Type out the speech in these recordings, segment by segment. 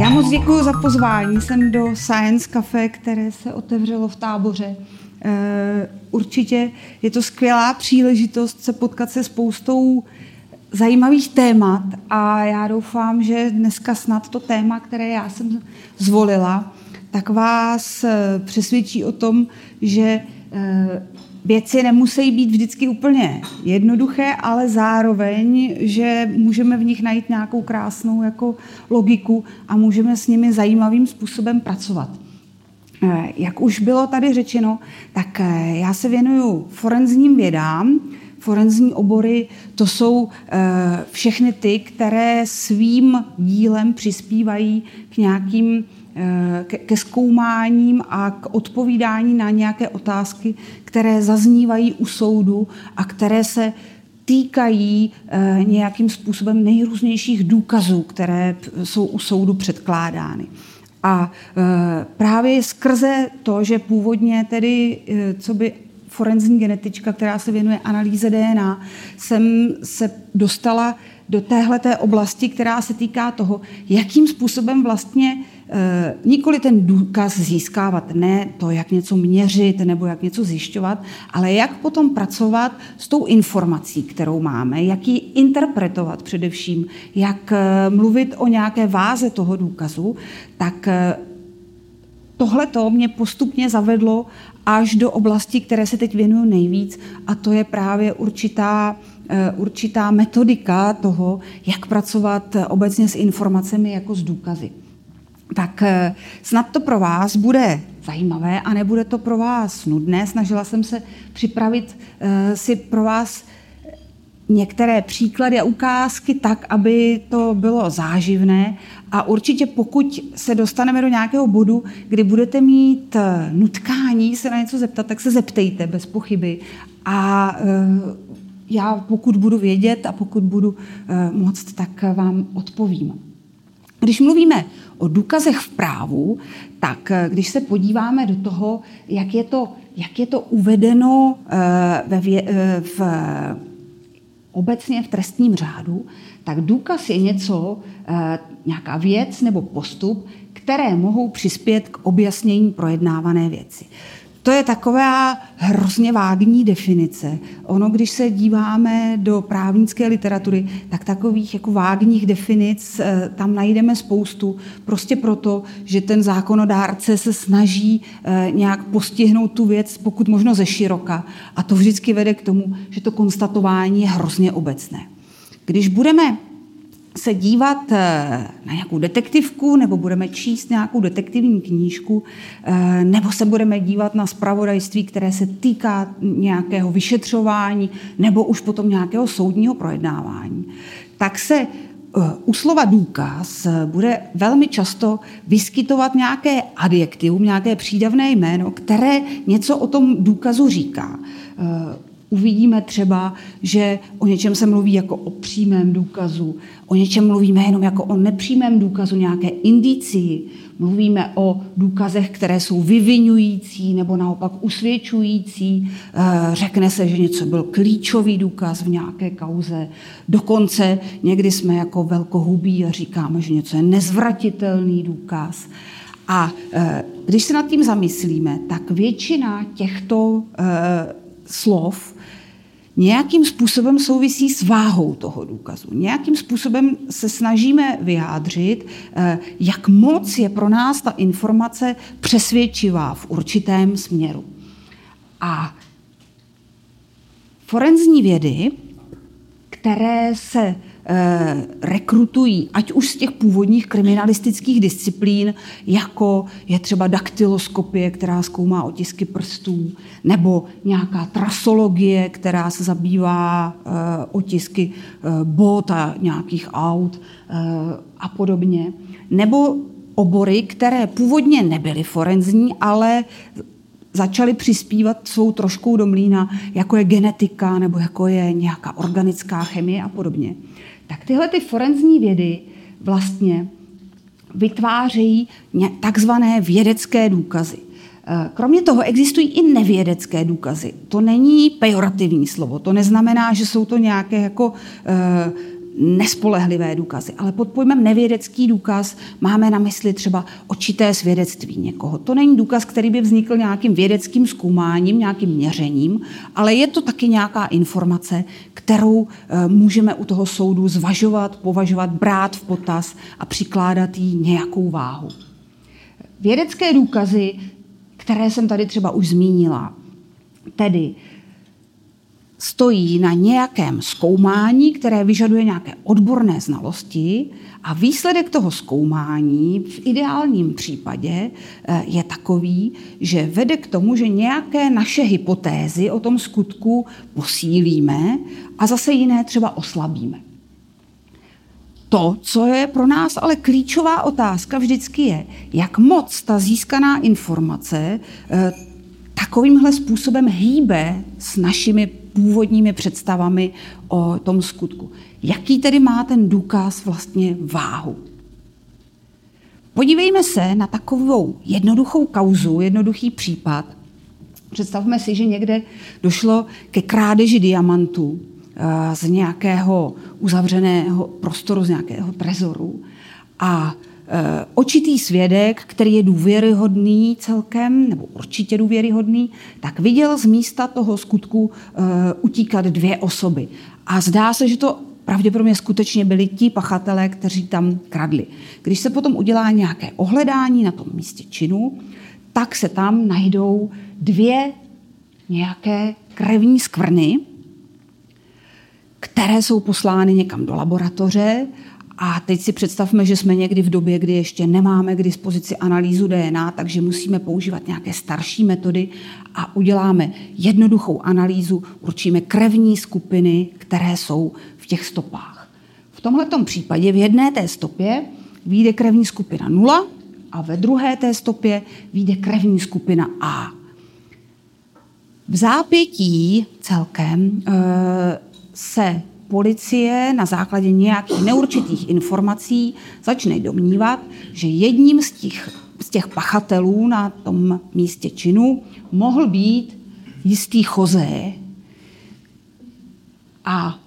Já moc děkuji za pozvání. Jsem do Science Cafe, které se otevřelo v táboře. Eh, určitě je to skvělá příležitost se potkat se spoustou zajímavých témat a já doufám, že dneska snad to téma, které já jsem zvolila, tak vás eh, přesvědčí o tom, že věci nemusí být vždycky úplně jednoduché, ale zároveň, že můžeme v nich najít nějakou krásnou jako logiku a můžeme s nimi zajímavým způsobem pracovat. Eh, jak už bylo tady řečeno, tak eh, já se věnuju forenzním vědám. Forenzní obory to jsou eh, všechny ty, které svým dílem přispívají k nějakým Eh, ke zkoumáním a k odpovídání na nějaké otázky, které zaznívají u soudu a které se týkají eh, nějakým způsobem nejrůznějších důkazů, které jsou u soudu předkládány. A eh, právě skrze to, že původně tedy, co by forenzní genetička, která se věnuje analýze DNA, jsem se dostala do téhleté oblasti, která se týká toho, jakým způsobem vlastně nikoli ten důkaz získávat, ne to, jak něco měřit nebo jak něco zjišťovat, ale jak potom pracovat s tou informací, kterou máme, jak ji interpretovat především, jak e, mluvit o nějaké váze toho důkazu, tak e, tohle to mě postupně zavedlo až do oblasti, které se teď věnuju nejvíc, a to je právě určitá Eh, určitá metodika toho, jak pracovat obecně s informacemi jako s důkazy. Tak eh, snad to pro vás bude zajímavé a nebude to pro vás nudné. Snažila jsem se připravit eh, si pro vás některé příklady a ukázky tak, aby to bylo záživné. A určitě pokud se dostaneme do nějakého bodu, kdy budete mít nutkání se na něco zeptat, tak se zeptejte bez pochyby. A já pokud budu vědět a pokud budu eh, moct, tak vám odpovím. Když mluvíme o důkazech v právu, tak eh, když se podíváme do toho, jak je to, jak je to uvedeno eh, ve, v, obecně v trestním řádu, tak důkaz je něco, nějaká věc nebo postup, které mohou přispět k objasnění projednávané věci. To je taková hrozně vágní definice. Ono, když se díváme do právnické literatury, tak takových jako vágních definic eh, tam najdeme spoustu, prostě proto, že ten zákonodárce se snaží eh, nějak postihnout tu věc, pokud možno ze široka. A to vždycky vede k tomu, že to konstatování je hrozně obecné. Když budeme se dívat eh, na nějakou detektivku, nebo budeme číst nějakou detektivní knížku, eh, nebo se budeme dívat na spravodajství, které se týká nějakého vyšetřování, nebo už potom nějakého soudního projednávání, tak se eh, u slova důkaz bude velmi často vyskytovat nějaké adjektivum, nějaké přídavné jméno, které něco o tom důkazu říká uvidíme třeba, že o něčem se mluví jako o přímém důkazu, o něčem mluvíme jenom jako o nepřímém důkazu, nějaké indicii, mluvíme o důkazech, které jsou vyvinující nebo naopak usvědčující. Eh, řekne se, že něco byl klíčový důkaz v nějaké kauze. Dokonce někdy jsme jako velkohubí a říkáme, že něco je nezvratitelný důkaz. A eh, když se nad tím zamyslíme, tak většina těchto eh, slov nějakým způsobem souvisí s váhou toho důkazu. Nějakým způsobem se snažíme vyjádřit, eh, jak moc je pro nás ta informace přesvědčivá v určitém směru. A forenzní vědy, které se rekrutují, ať už z těch původních kriminalistických disciplín, jako je třeba daktyloskopie, která zkoumá otisky prstů, nebo nějaká trasologie, která se zabývá uh, otisky uh, bot a nějakých aut a podobně, nebo obory, které původně nebyly forenzní, ale začali přispívat svou troškou do mlína, jako je genetika nebo jako je nějaká organická chemie a podobně tak tyhle ty forenzní vědy vlastně vytvářejí takzvané vědecké důkazy. Eh, kromě toho existují i nevědecké důkazy. To není pejorativní slovo. To neznamená, že jsou to nějaké jako eh, nespolehlivé důkazy. Ale pod pojmem nevědecký důkaz máme na mysli třeba očité svědectví někoho. To není důkaz, který by vznikl nějakým vědeckým zkoumáním, nějakým měřením, ale je to taky nějaká informace, kterou eh, můžeme u toho soudu zvažovat, považovat, brát v potaz a přikládat jí nějakou váhu. Vědecké důkazy, které jsem tady třeba už zmínila, tedy stojí na nějakém zkoumání, které vyžaduje nějaké odborné znalosti a výsledek toho zkoumání v ideálním případě eh, je takový, že vede k tomu, že nějaké naše hypotézy o tom skutku posílíme a zase jiné třeba oslabíme. To, co je pro nás ale klíčová otázka vždycky je, jak moc ta získaná informace eh, takovýmhle způsobem hýbe s našimi původními představami o tom skutku. Jaký tedy má ten důkaz vlastně váhu? Podívejme se na takovou jednoduchou kauzu, jednoduchý případ. Představme si, že někde došlo ke krádeži diamantů eh, z nějakého uzavřeného prostoru, z nějakého trezoru a očitý svědek, který je důvěryhodný celkem, nebo určitě důvěryhodný, tak viděl z místa toho skutku eh, utíkat dvě osoby. A zdá se, že to pravděpodobně skutečně byli ti pachatelé, kteří tam kradli. Když se potom udělá nějaké ohledání na tom místě činu, tak se tam najdou dvě nějaké krevní skvrny, které jsou poslány někam do laboratoře a teď si představme, že jsme někdy v době, kdy ještě nemáme k dispozici analýzu DNA, takže musíme používat nějaké starší metody a uděláme jednoduchou analýzu, určíme krevní skupiny, které jsou v těch stopách. V tomto případě v jedné té stopě vyjde krevní skupina 0 a ve druhé té stopě vyjde krevní skupina A. V zápětí celkem e, se policie na základě nějakých neurčitých informací začne domnívat, že jedním z těch, z těch pachatelů na tom místě činu mohl být jistý chozé. A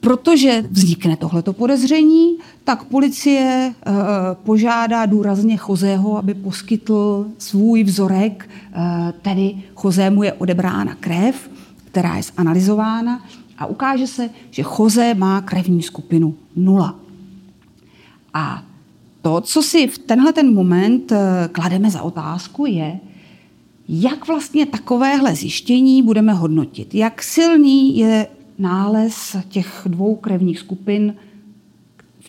protože vznikne tohleto podezření, tak policie e, požádá důrazně Chozého, aby poskytl svůj vzorek, e, tedy Chozému je odebrána krev, která je zanalizována a ukáže se, že Jose má krevní skupinu nula. A to, co si v tenhle ten moment eh, klademe za otázku, je, jak vlastně takovéhle zjištění budeme hodnotit. Jak silný je nález těch dvou krevních skupin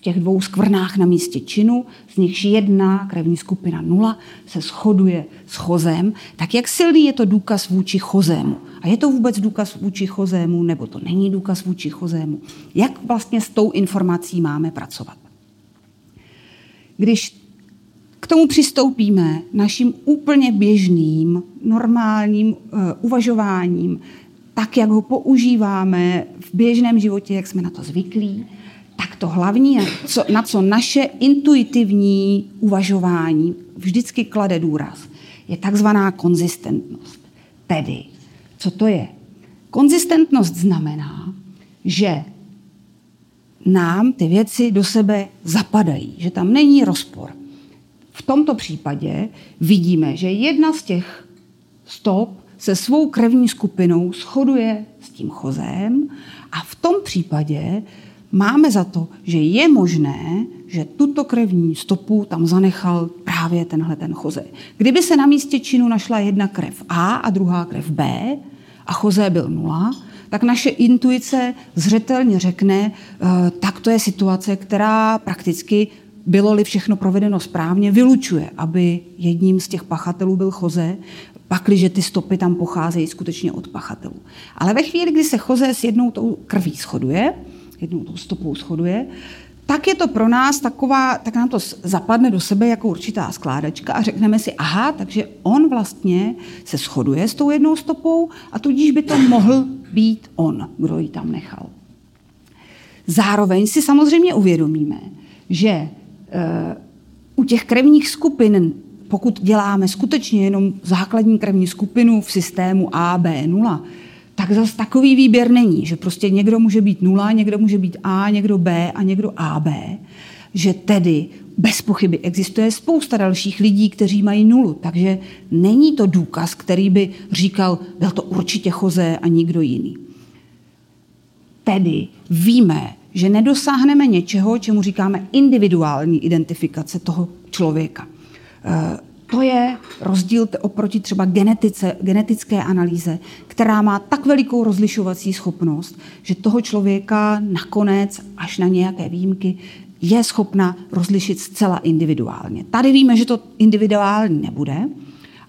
těch dvou skvrnách na místě činu, z nichž jedna krevní skupina nula se shoduje s chozem, tak jak silný je to důkaz vůči chozému? A je to vůbec důkaz vůči chozému, nebo to není důkaz vůči chozému? Jak vlastně s tou informací máme pracovat? Když k tomu přistoupíme naším úplně běžným, normálním uh, uvažováním, tak, jak ho používáme v běžném životě, jak jsme na to zvyklí, tak to hlavní, na co, na co naše intuitivní uvažování vždycky klade důraz, je takzvaná konzistentnost. Tedy, co to je? Konzistentnost znamená, že nám ty věci do sebe zapadají, že tam není rozpor. V tomto případě vidíme, že jedna z těch stop se svou krevní skupinou shoduje s tím chozem a v tom případě máme za to, že je možné, že tuto krevní stopu tam zanechal právě tenhle ten choze. Kdyby se na místě činu našla jedna krev A a druhá krev B a choze byl nula, tak naše intuice zřetelně řekne, eh, tak to je situace, která prakticky bylo-li všechno provedeno správně, vylučuje, aby jedním z těch pachatelů byl Choze, pakliže ty stopy tam pocházejí skutečně od pachatelů. Ale ve chvíli, kdy se Choze s jednou tou krví shoduje, jednou tou stopou shoduje, tak je to pro nás taková, tak nám to zapadne do sebe jako určitá skládačka a řekneme si, aha, takže on vlastně se shoduje s tou jednou stopou a tudíž by to mohl být on, kdo ji tam nechal. Zároveň si samozřejmě uvědomíme, že u těch krevních skupin, pokud děláme skutečně jenom základní krevní skupinu v systému A, B, 0, tak zase takový výběr není, že prostě někdo může být nula, někdo může být A, někdo B a někdo AB, že tedy bez pochyby existuje spousta dalších lidí, kteří mají nulu, takže není to důkaz, který by říkal, byl to určitě Choze a nikdo jiný. Tedy víme, že nedosáhneme něčeho, čemu říkáme individuální identifikace toho člověka. To je rozdíl oproti třeba genetice, genetické analýze, která má tak velikou rozlišovací schopnost, že toho člověka nakonec, až na nějaké výjimky, je schopna rozlišit zcela individuálně. Tady víme, že to individuální nebude.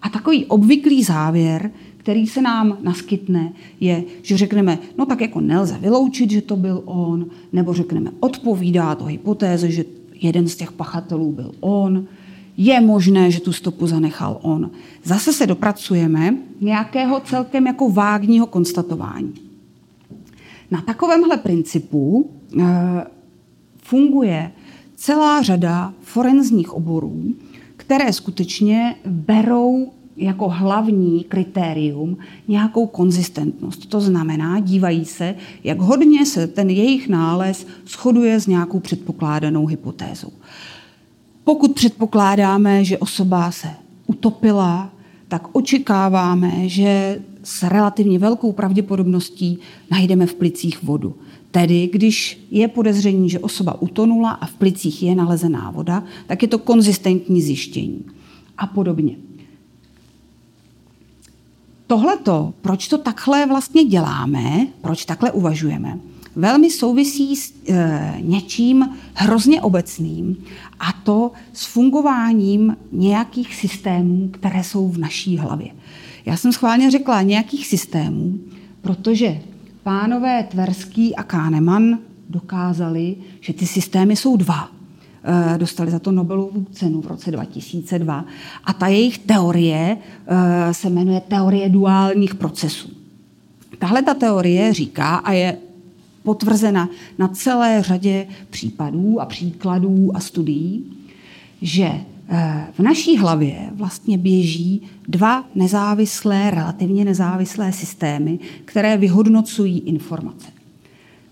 A takový obvyklý závěr který se nám naskytne, je, že řekneme, no tak jako nelze vyloučit, že to byl on, nebo řekneme, odpovídá to hypotéze, že jeden z těch pachatelů byl on, je možné, že tu stopu zanechal on. Zase se dopracujeme nějakého celkem jako vágního konstatování. Na takovémhle principu e, funguje celá řada forenzních oborů, které skutečně berou jako hlavní kritérium nějakou konzistentnost. To znamená, dívají se, jak hodně se ten jejich nález shoduje s nějakou předpokládanou hypotézou. Pokud předpokládáme, že osoba se utopila, tak očekáváme, že s relativně velkou pravděpodobností najdeme v plicích vodu. Tedy, když je podezření, že osoba utonula a v plicích je nalezená voda, tak je to konzistentní zjištění. A podobně tohleto, proč to takhle vlastně děláme, proč takhle uvažujeme, velmi souvisí s e, něčím hrozně obecným a to s fungováním nějakých systémů, které jsou v naší hlavě. Já jsem schválně řekla nějakých systémů, protože pánové Tverský a Kahneman dokázali, že ty systémy jsou dva. Eh, dostali za to Nobelovu cenu v roce 2002. A ta jejich teorie eh, se jmenuje teorie duálních procesů. Tahle ta teorie říká a je potvrzena na celé řadě případů a příkladů a studií, že eh, v naší hlavě vlastně běží dva nezávislé, relativně nezávislé systémy, které vyhodnocují informace.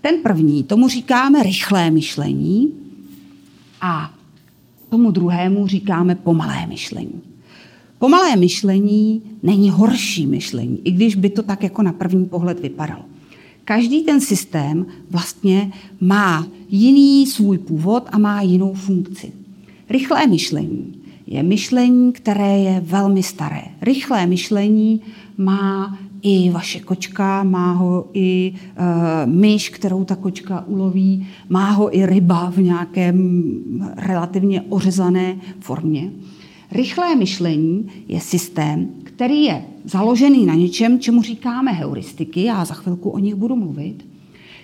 Ten první, tomu říkáme rychlé myšlení, a tomu druhému říkáme pomalé myšlení. Pomalé myšlení není horší myšlení, i když by to tak jako na první pohled vypadalo. Každý ten systém vlastně má jiný svůj původ a má jinou funkci. Rychlé myšlení je myšlení, které je velmi staré. Rychlé myšlení má i vaše kočka, má ho i uh, myš, kterou ta kočka uloví, má ho i ryba v nějakém relativně ořezané formě. Rychlé myšlení je systém, který je založený na něčem, čemu říkáme heuristiky, já za chvilku o nich budu mluvit,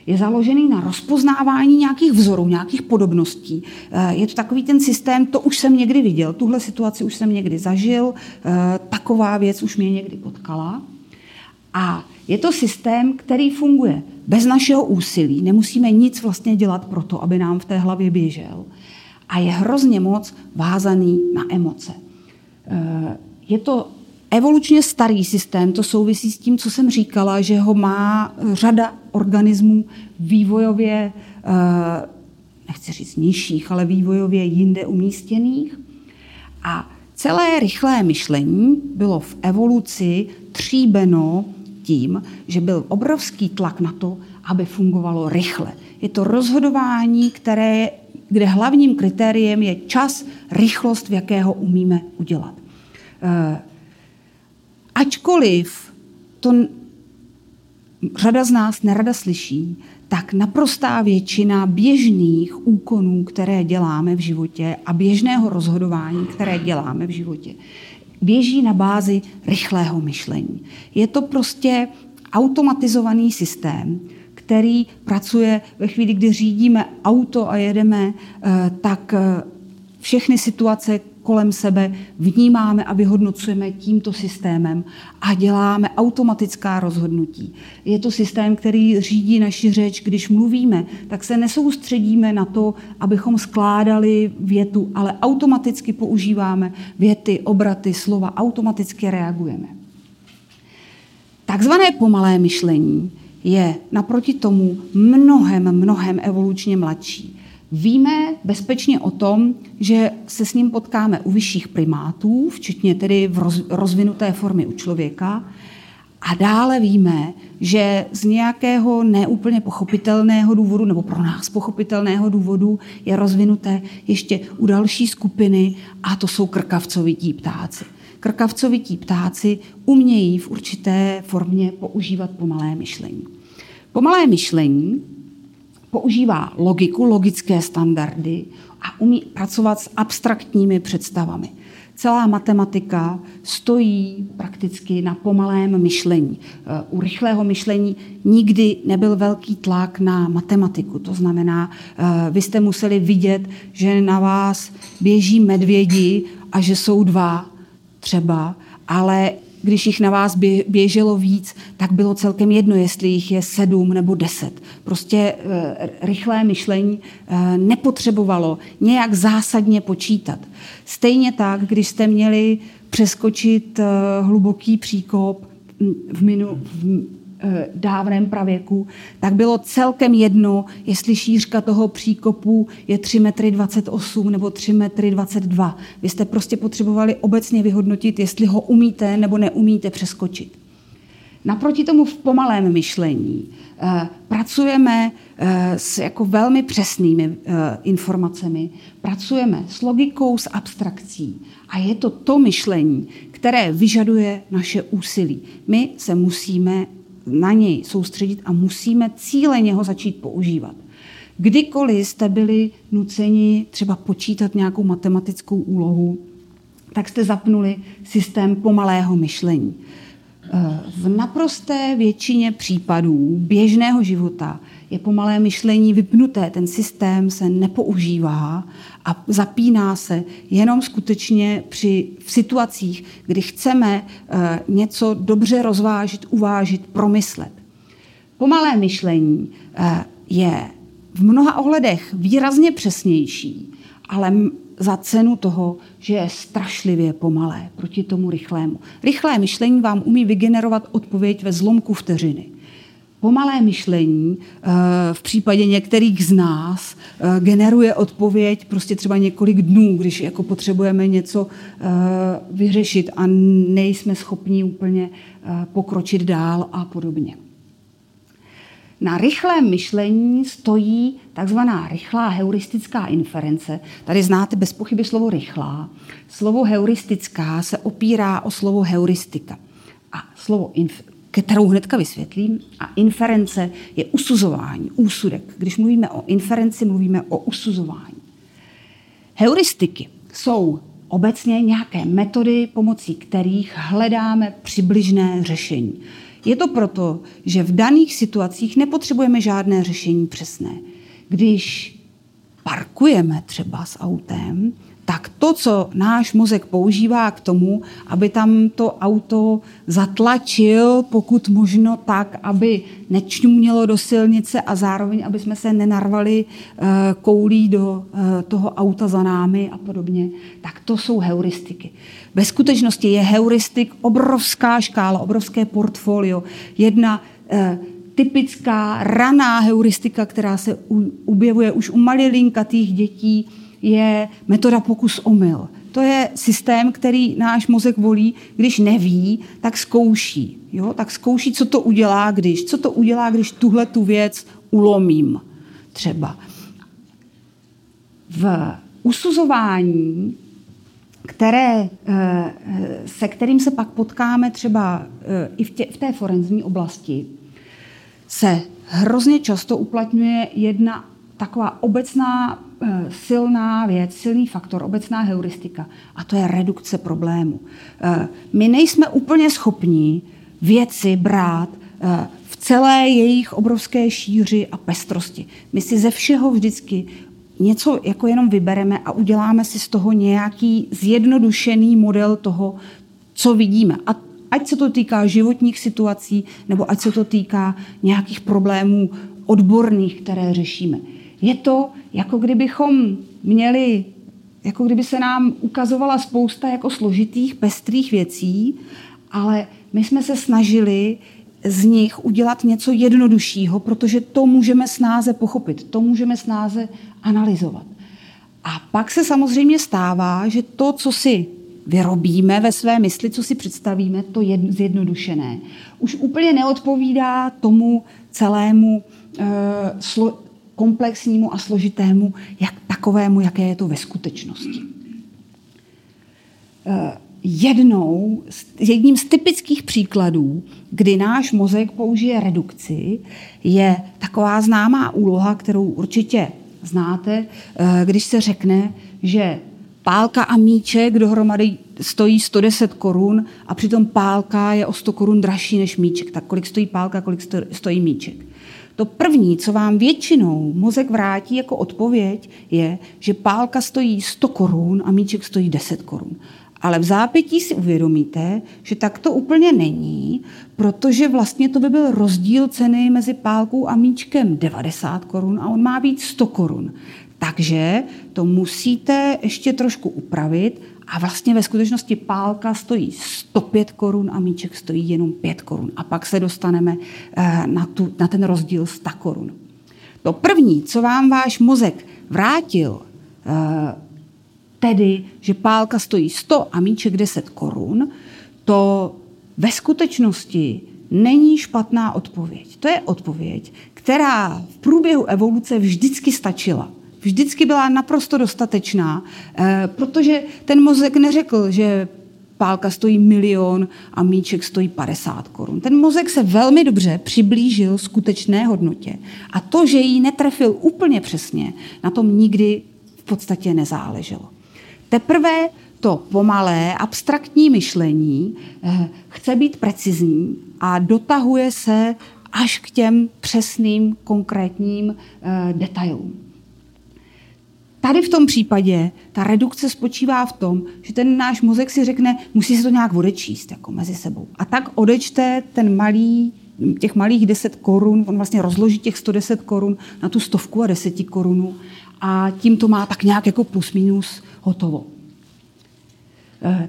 je založený na rozpoznávání nějakých vzorů, nějakých podobností. Eh, je to takový ten systém, to už jsem někdy viděl, tuhle situaci už jsem někdy zažil, eh, taková věc už mě někdy potkala. A je to systém, který funguje bez našeho úsilí. Nemusíme nic vlastně dělat pro to, aby nám v té hlavě běžel. A je hrozně moc vázaný na emoce. Eh, je to evolučně starý systém, to souvisí s tím, co jsem říkala, že ho má řada organismů vývojově, eh, nechci říct nižších, ale vývojově jinde umístěných. A Celé rychlé myšlení bylo v evoluci tříbeno tím, že byl obrovský tlak na to, aby fungovalo rychle. Je to rozhodování, které, kde hlavním kritériem je čas, rychlost, v jakého umíme udělat. Ačkoliv to řada z nás nerada slyší, tak naprostá většina běžných úkonů, které děláme v životě a běžného rozhodování, které děláme v životě, běží na bázi rychlého myšlení. Je to prostě automatizovaný systém, který pracuje ve chvíli, kdy řídíme auto a jedeme, eh, tak eh, všechny situace, kolem sebe vnímáme a vyhodnocujeme tímto systémem a děláme automatická rozhodnutí. Je to systém, který řídí naši řeč, když mluvíme, tak se nesoustředíme na to, abychom skládali větu, ale automaticky používáme věty, obraty, slova, automaticky reagujeme. Takzvané pomalé myšlení je naproti tomu mnohem, mnohem evolučně mladší. Víme bezpečně o tom, že se s ním potkáme u vyšších primátů, včetně tedy v rozvinuté formy u člověka. A dále víme, že z nějakého neúplně pochopitelného důvodu, nebo pro nás pochopitelného důvodu, je rozvinuté ještě u další skupiny, a to jsou krkavcovití ptáci. Krkavcovití ptáci umějí v určité formě používat pomalé myšlení. Pomalé myšlení používá logiku, logické standardy a umí pracovat s abstraktními představami. Celá matematika stojí prakticky na pomalém myšlení. U rychlého myšlení nikdy nebyl velký tlak na matematiku. To znamená, vy jste museli vidět, že na vás běží medvědi a že jsou dva třeba, ale když jich na vás běželo víc, tak bylo celkem jedno, jestli jich je sedm nebo deset. Prostě eh, rychlé myšlení eh, nepotřebovalo nějak zásadně počítat. Stejně tak, když jste měli přeskočit eh, hluboký příkop v, minu, dávném pravěku, tak bylo celkem jedno, jestli šířka toho příkopu je 3 metry 28 nebo 3 metry 22. Vy jste prostě potřebovali obecně vyhodnotit, jestli ho umíte nebo neumíte přeskočit. Naproti tomu v pomalém myšlení eh, pracujeme eh, s jako velmi přesnými informacemi, pracujeme s logikou, s abstrakcí. A je to to myšlení, které vyžaduje naše úsilí. My se musíme na něj soustředit a musíme cíleně ho začít používat. Kdykoliv jste byli nuceni třeba počítat nějakou matematickou úlohu, tak jste zapnuli systém pomalého myšlení. V naprosté většině případů běžného života je pomalé myšlení vypnuté, ten systém se nepoužívá a zapíná se jenom skutečně při, v situacích, kdy chceme eh, něco dobře rozvážit, uvážit, promyslet. Pomalé myšlení eh, je v mnoha ohledech výrazně přesnější, ale za cenu toho, že je strašlivě pomalé proti tomu rychlému. Rychlé myšlení vám umí vygenerovat odpověď ve zlomku vteřiny. Pomalé myšlení eh, v případě některých z nás eh, generuje odpověď prostě třeba několik dnů, když jako potřebujeme něco eh, vyřešit a nejsme schopni úplně pokročit dál a podobně. Na rychlém myšlení stojí takzvaná rychlá heuristická inference. Tady znáte bez pochyby slovo rychlá. Slovo heuristická se opírá o slovo heuristika. A slovo, inf- kterou hnedka vysvětlím, a inference je usuzování, úsudek. Když mluvíme o inferenci, mluvíme o usuzování. Heuristiky jsou obecně nějaké metody, pomocí kterých hledáme přibližné řešení. Je to proto, že v daných situacích nepotřebujeme žádné řešení přesné. Když parkujeme třeba s autem, tak to, co náš mozek používá k tomu, aby tam to auto zatlačil, pokud možno tak, aby nečňumělo do silnice a zároveň, aby jsme se nenarvali eh, koulí do eh, toho auta za námi a podobně, tak to jsou heuristiky. Ve skutečnosti je heuristik obrovská škála, obrovské portfolio. Jedna eh, typická raná heuristika, která se objevuje už u malilinkatých dětí, je metoda pokus omyl. To je systém, který náš mozek volí, když neví, tak zkouší. Jo? Tak zkouší, co to udělá, když. Co to udělá, když tuhle tu věc ulomím třeba. V usuzování, které, eh, se kterým se pak potkáme třeba eh, i v, tě, v té forenzní oblasti, se hrozně často uplatňuje jedna taková obecná eh, silná věc, silný faktor, obecná heuristika, a to je redukce problému. My nejsme úplně schopní věci brát v celé jejich obrovské šíři a pestrosti. My si ze všeho vždycky něco jako jenom vybereme a uděláme si z toho nějaký zjednodušený model toho, co vidíme. A ať se to týká životních situací, nebo ať se to týká nějakých problémů odborných, které řešíme. Je to, jako kdybychom měli, jako kdyby se nám ukazovala spousta jako složitých, pestrých věcí, ale my jsme se snažili z nich udělat něco jednoduššího, protože to můžeme snáze pochopit, to můžeme snáze analyzovat. A pak se samozřejmě stává, že to, co si vyrobíme ve své mysli, co si představíme, to je zjednodušené, už úplně neodpovídá tomu celému e, slo, komplexnímu a složitému, jak takovému, jaké je to ve skutečnosti. E, jednou, jedním z typických příkladů, kdy náš mozek použije redukci, je taková známá úloha, kterou určitě znáte, eh, když se řekne, že pálka a míček dohromady stojí 110 korun a přitom pálka je o 100 korun dražší než míček. Tak kolik stojí pálka, kolik stojí míček? To první, co vám většinou mozek vrátí jako odpověď, je, že pálka stojí 100 korun a míček stojí 10 korun. Ale v zápětí si uvědomíte, že tak to úplně není, protože vlastně to by byl rozdíl ceny mezi pálkou a míčkem 90 korun a on má být 100 korun. Takže to musíte ještě trošku upravit a vlastně ve skutečnosti pálka stojí 105 korun a míček stojí jenom 5 korun. A pak se dostaneme eh, na, tu, na ten rozdíl 100 korun. To první, co vám váš mozek vrátil, eh, tedy, že pálka stojí 100 a míček 10 korun, to ve skutečnosti není špatná odpověď. To je odpověď, která v průběhu evoluce vždycky stačila. Vždycky byla naprosto dostatečná, eh, protože ten mozek neřekl, že pálka stojí milion a míček stojí 50 korun. Ten mozek se velmi dobře přiblížil skutečné hodnotě. A to, že ji netrefil úplně přesně, na tom nikdy v podstatě nezáleželo. Teprve to pomalé, abstraktní myšlení eh, chce být precizní a dotahuje se až k těm přesným, konkrétním eh, detailům. Tady v tom případě ta redukce spočívá v tom, že ten náš mozek si řekne, musí se to nějak odečíst jako mezi sebou. A tak odečte ten malý, těch malých 10 korun, on vlastně rozloží těch 110 korun na tu stovku a 10 korunu a tím to má tak nějak jako plus minus hotovo. Eh,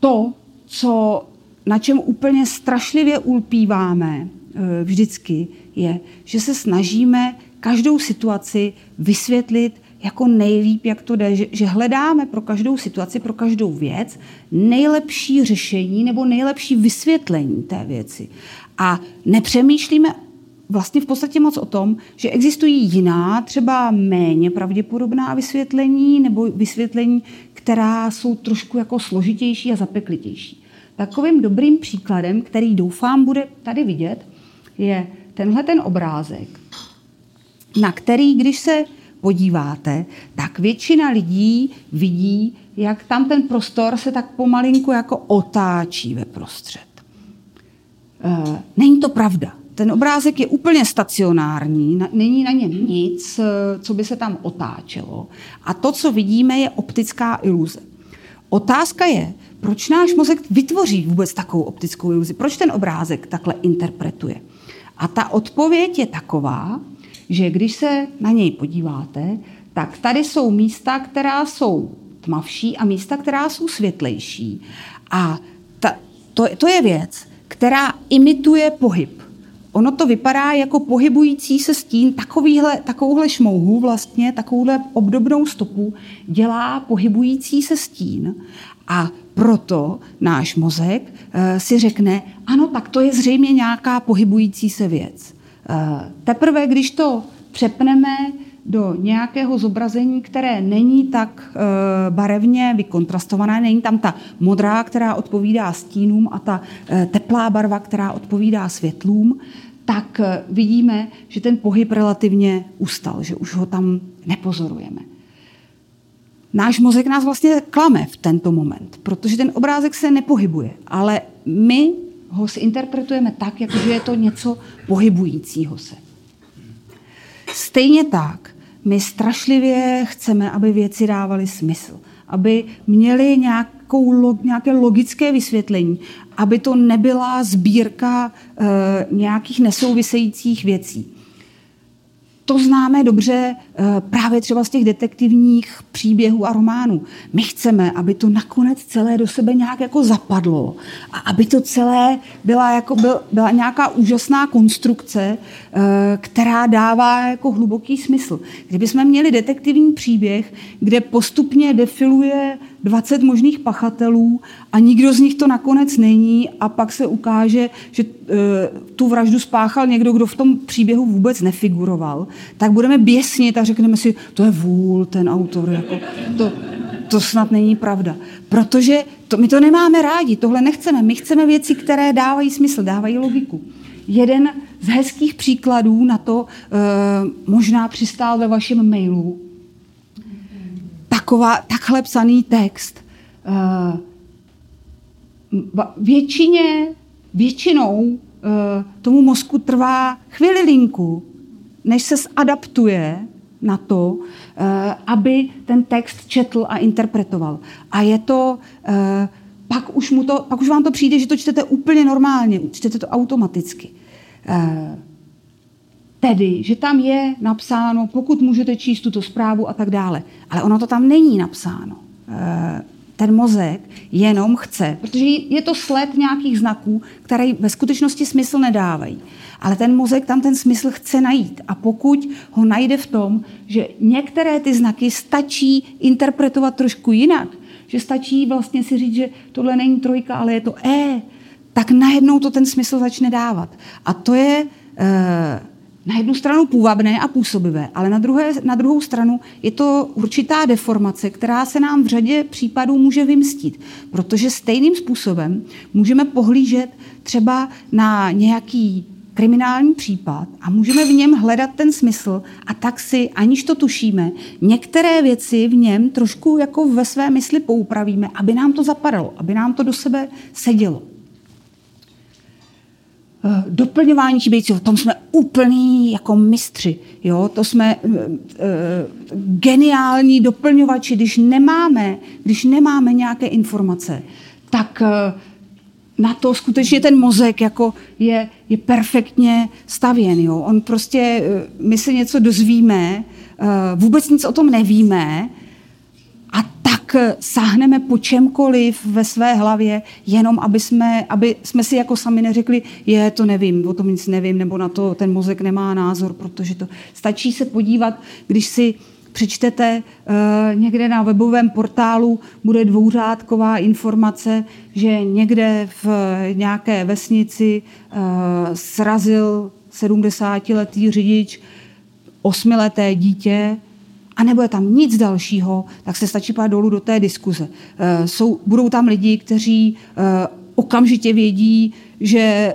to, co, na čem úplně strašlivě ulpíváme eh, vždycky, je, že se snažíme každou situaci vysvětlit jako nejlíp, jak to jde, že, že hledáme pro každou situaci, pro každou věc nejlepší řešení nebo nejlepší vysvětlení té věci. A nepřemýšlíme vlastně v podstatě moc o tom, že existují jiná, třeba méně pravděpodobná vysvětlení nebo vysvětlení, která jsou trošku jako složitější a zapeklitější. Takovým dobrým příkladem, který doufám bude tady vidět, je tenhle ten obrázek, na který, když se podíváte, tak většina lidí vidí, jak tam ten prostor se tak pomalinku jako otáčí ve prostřed. E, není to pravda ten obrázek je úplně stacionární, není na něm nic, eh, co by se tam otáčelo. A to, co vidíme, je optická iluze. Otázka je, proč náš mozek vytvoří vůbec takovou optickou iluzi? Proč ten obrázek takhle interpretuje? A ta odpověď je taková, že když se na něj podíváte, tak tady jsou místa, která jsou tmavší a místa, která jsou světlejší. A ta, to, to je věc, která imituje pohyb ono to vypadá jako pohybující se stín, takovýhle, takovouhle šmouhu vlastně, takovouhle obdobnou stopu dělá pohybující se stín a proto náš mozek uh, si řekne, ano, tak to je zřejmě nějaká pohybující se věc. Uh, teprve, když to přepneme do nějakého zobrazení, které není tak e, barevně vykontrastované, není tam ta modrá, která odpovídá stínům a ta e, teplá barva, která odpovídá světlům, tak vidíme, že ten pohyb relativně ustal, že už ho tam nepozorujeme. Náš mozek nás vlastně klame v tento moment, protože ten obrázek se nepohybuje, ale my ho interpretujeme tak, jako že je to něco pohybujícího se. Stejně tak my strašlivě chceme, aby věci dávaly smysl, aby měly nějakou, nějaké logické vysvětlení, aby to nebyla sbírka e, nějakých nesouvisejících věcí. To známe dobře eh, právě třeba z těch detektivních příběhů a románů. My chceme, aby to nakonec celé do sebe nějak jako zapadlo a aby to celé byla, jako byl, byla nějaká úžasná konstrukce, eh, která dává jako hluboký smysl. Kdybychom měli detektivní příběh, kde postupně defiluje 20 možných pachatelů a nikdo z nich to nakonec není a pak se ukáže, že e, tu vraždu spáchal někdo, kdo v tom příběhu vůbec nefiguroval, tak budeme běsnit a řekneme si, to je vůl, ten autor, jako, to, to snad není pravda. Protože to, my to nemáme rádi, tohle nechceme. My chceme věci, které dávají smysl, dávají logiku. Jeden z hezkých příkladů na to e, možná přistál ve vašem mailu, taková, takhle psaný text. Eh, většině, většinou eh, tomu mozku trvá chvililinku, než se zadaptuje na to, eh, aby ten text četl a interpretoval. A je to, pak už, mu to, pak už vám to přijde, že to čtete úplně normálně, čtete to automaticky. Tedy, že tam je napsáno, pokud můžete číst tuto zprávu a tak dále. Ale ono to tam není napsáno. Eh, ten mozek jenom chce, protože je to sled nějakých znaků, které ve skutečnosti smysl nedávají. Ale ten mozek tam ten smysl chce najít. A pokud ho najde v tom, že některé ty znaky stačí interpretovat trošku jinak, že stačí vlastně si říct, že tohle není trojka, ale je to E, tak najednou to ten smysl začne dávat. A to je e, na jednu stranu půvabné a působivé, ale na, druhé, na druhou stranu je to určitá deformace, která se nám v řadě případů může vymstit, protože stejným způsobem můžeme pohlížet třeba na nějaký kriminální případ a můžeme v něm hledat ten smysl a tak si, aniž to tušíme, některé věci v něm trošku jako ve své mysli poupravíme, aby nám to zapadalo, aby nám to do sebe sedělo. Eh, doplňování chybějícího, v tom jsme úplný jako mistři. Jo? To jsme uh, geniální doplňovači, když nemáme, když nemáme nějaké informace, tak uh, na to skutečně ten mozek jako je, je perfektně stavěn. Jo? On prostě, my se něco dozvíme, vůbec nic o tom nevíme, tak sáhneme po čemkoliv ve své hlavě, jenom aby jsme, aby jsme si jako sami neřekli, je, to nevím, o tom nic nevím, nebo na to ten mozek nemá názor, protože to stačí se podívat, když si přečtete uh, někde na webovém portálu, bude dvouřádková informace, že někde v nějaké vesnici uh, srazil 70-letý řidič osmileté dítě a nebude tam nic dalšího, tak se stačí pát dolů do té diskuze. Eh, jsou, budou tam lidi, kteří eh, okamžitě vědí, že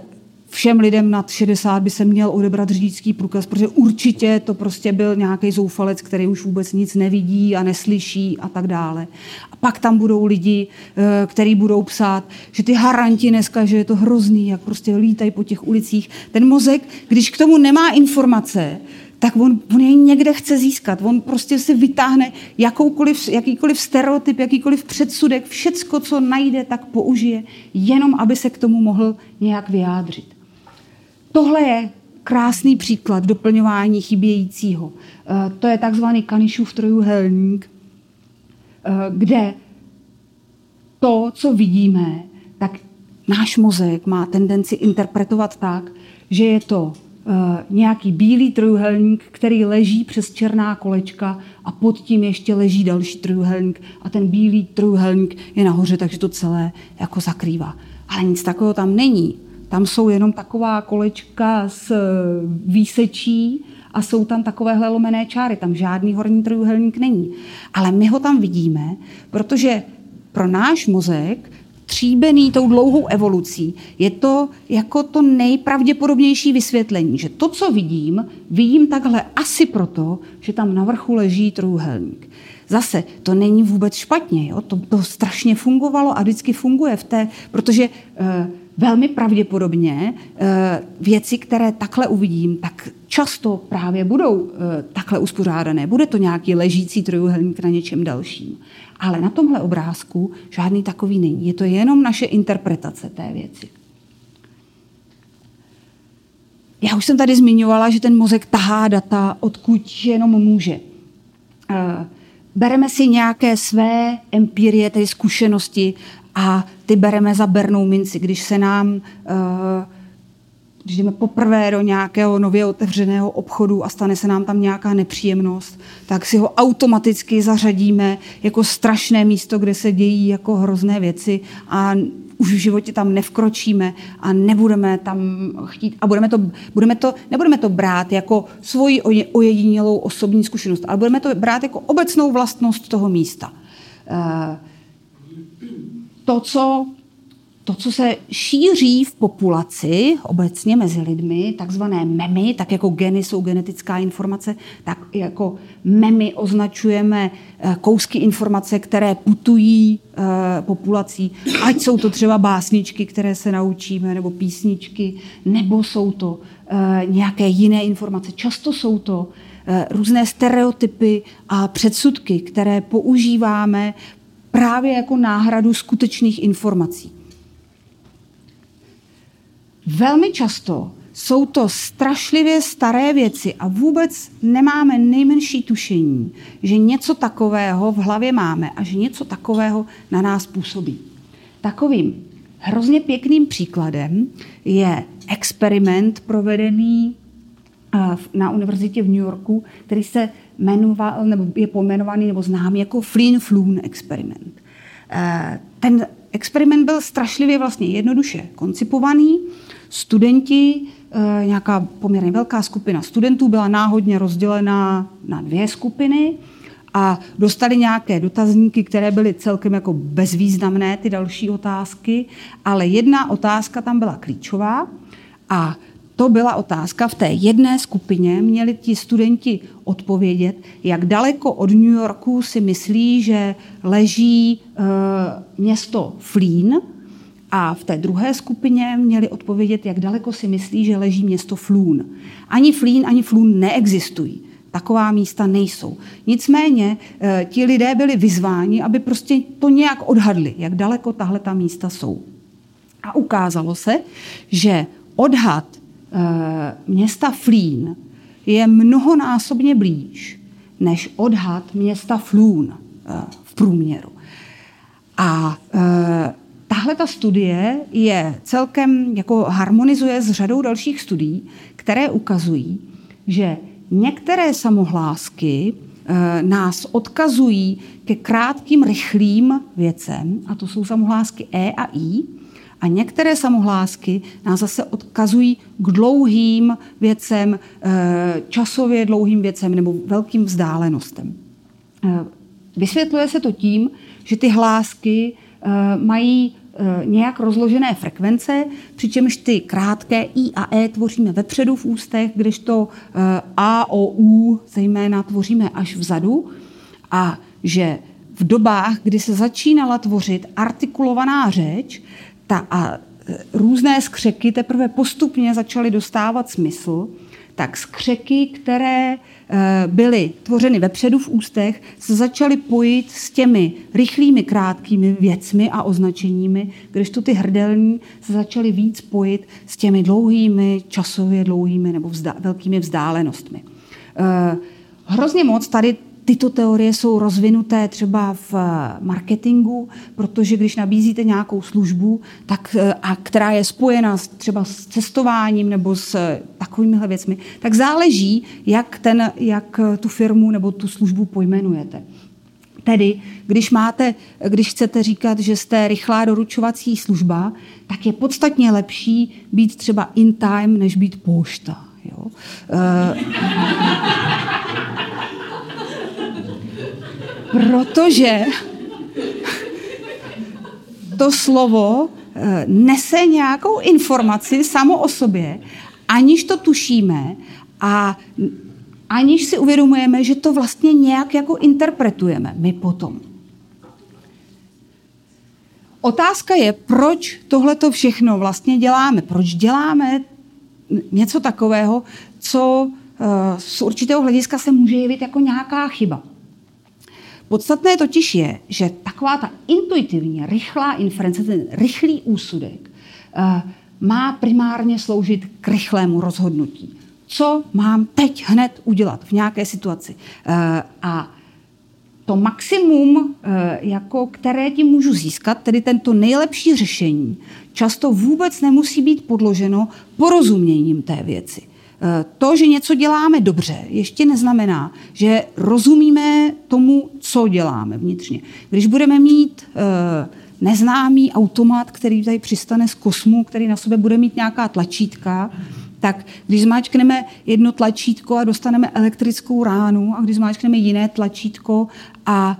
všem lidem nad 60 by se měl odebrat řidičský průkaz, protože určitě to prostě byl nějaký zoufalec, který už vůbec nic nevidí a neslyší a tak dále. A pak tam budou lidi, eh, kteří budou psát, že ty haranti dneska, že je to hrozný, jak prostě lítají po těch ulicích. Ten mozek, když k tomu nemá informace, tak on, on jej někde chce získat. On prostě si vytáhne jakoukoliv, jakýkoliv stereotyp, jakýkoliv předsudek, všecko, co najde, tak použije, jenom aby se k tomu mohl nějak vyjádřit. Tohle je krásný příklad doplňování chybějícího. Eh, to je takzvaný Kanišův trojuhelník, eh, kde to, co vidíme, tak náš mozek má tendenci interpretovat tak, že je to nějaký bílý trojuhelník, který leží přes černá kolečka a pod tím ještě leží další trojuhelník a ten bílý trojuhelník je nahoře, takže to celé jako zakrývá. Ale nic takového tam není. Tam jsou jenom taková kolečka s eh, výsečí a jsou tam takovéhle lomené čáry. Tam žádný horní trojuhelník není. Ale my ho tam vidíme, protože pro náš mozek stříbený tou dlouhou evolucí, je to jako to nejpravděpodobnější vysvětlení, že to, co vidím, vidím takhle asi proto, že tam na vrchu leží trůhelník. Zase, to není vůbec špatně, jo? To, to strašně fungovalo a vždycky funguje v té, protože e, velmi pravděpodobně e, věci, které takhle uvidím, tak často právě budou e, takhle uspořádané. Bude to nějaký ležící trojuhelník na něčem dalším. Ale na tomhle obrázku žádný takový není. Je to jenom naše interpretace té věci. Já už jsem tady zmiňovala, že ten mozek tahá data, odkud jenom může. Eh, bereme si nějaké své empirie, tedy zkušenosti a ty bereme za bernou minci. Když se nám eh, když jdeme poprvé do nějakého nově otevřeného obchodu a stane se nám tam nějaká nepříjemnost, tak si ho automaticky zařadíme jako strašné místo, kde se dějí jako hrozné věci a už v životě tam nevkročíme a nebudeme tam chtít a budeme to, budeme to, nebudeme to brát jako svoji ojedinělou osobní zkušenost, ale budeme to brát jako obecnou vlastnost toho místa. Eh, to, co to, co se šíří v populaci, obecně mezi lidmi, takzvané memy, tak jako geny jsou genetická informace, tak jako memy označujeme eh, kousky informace, které putují eh, populací, ať jsou to třeba básničky, které se naučíme, nebo písničky, nebo jsou to eh, nějaké jiné informace. Často jsou to různé stereotypy a předsudky, které používáme právě jako náhradu skutečných informací. Velmi často jsou to strašlivě staré věci a vůbec nemáme nejmenší tušení, že něco takového v hlavě máme a že něco takového na nás působí. Takovým hrozně pěkným příkladem je experiment provedený eh, na univerzitě v New Yorku, který se jmenoval, nebo je pojmenovaný nebo známý jako Flynn Floon experiment. Eh, ten experiment byl strašlivě vlastně jednoduše koncipovaný studenti, eh, nějaká poměrně velká skupina studentů byla náhodně rozdělená na dvě skupiny a dostali nějaké dotazníky, které byly celkem jako bezvýznamné, ty další otázky, ale jedna otázka tam byla klíčová a to byla otázka, v té jedné skupině měli ti studenti odpovědět, jak daleko od New Yorku si myslí, že leží e, město Flín, a v té druhé skupině měli odpovědět, jak daleko si myslí, že leží město Flún. Ani Flín, ani Flún neexistují. Taková místa nejsou. Nicméně eh, ti lidé byli vyzváni, aby prostě to nějak odhadli, jak daleko tahle ta místa jsou. A ukázalo se, že odhad eh, města Flín je mnohonásobně blíž než odhad města Flún eh, v průměru. A tahle ta studie je celkem jako harmonizuje s řadou dalších studií, které ukazují, že některé samohlásky e, nás odkazují ke krátkým, rychlým věcem, a to jsou samohlásky E a I, a některé samohlásky nás zase odkazují k dlouhým věcem, e, časově dlouhým věcem nebo velkým vzdálenostem. E, vysvětluje se to tím, že ty hlásky mají Eh, nějak rozložené frekvence, přičemž ty krátké I a E tvoříme vepředu v ústech, když to eh, A, O, U zejména tvoříme až vzadu. A že v dobách, kdy se začínala tvořit artikulovaná řeč ta a eh, různé skřeky teprve postupně začaly dostávat smysl, tak skřeky, které Eh, byly tvořeny vepředu v ústech, se začaly pojit s těmi rychlými, krátkými věcmi a označeními, to ty hrdelní se začaly víc pojit s těmi dlouhými, časově dlouhými nebo vzda- velkými vzdálenostmi. Eh, hrozně moc tady tyto teorie jsou rozvinuté třeba v marketingu, protože když nabízíte nějakou službu, tak, a která je spojena třeba s cestováním nebo s takovými věcmi, tak záleží, jak, ten, jak tu firmu nebo tu službu pojmenujete. Tedy, když, máte, když chcete říkat, že jste rychlá doručovací služba, tak je podstatně lepší být třeba in time, než být pošta. Jo? E, protože to slovo e, nese nějakou informaci samo o sobě, aniž to tušíme a aniž si uvědomujeme, že to vlastně nějak jako interpretujeme my potom. Otázka je, proč tohle to všechno vlastně děláme. Proč děláme něco takového, co eh, z určitého hlediska se může jevit jako nějaká chyba. Podstatné totiž je, že taková ta intuitivní, rychlá inference, ten rychlý úsudek, eh, má primárně sloužit k rychlému rozhodnutí co mám teď hned udělat v nějaké situaci. Eh, a to maximum, eh, jako které tím můžu získat, tedy tento nejlepší řešení, často vůbec nemusí být podloženo porozuměním té věci. Eh, to, že něco děláme dobře, ještě neznamená, že rozumíme tomu, co děláme vnitřně. Když budeme mít neznámý automat, který tady přistane z kosmu, který na sobě bude mít nějaká tlačítka, tak když zmáčkneme jedno tlačítko a dostaneme elektrickou ránu a když zmáčkneme jiné tlačítko a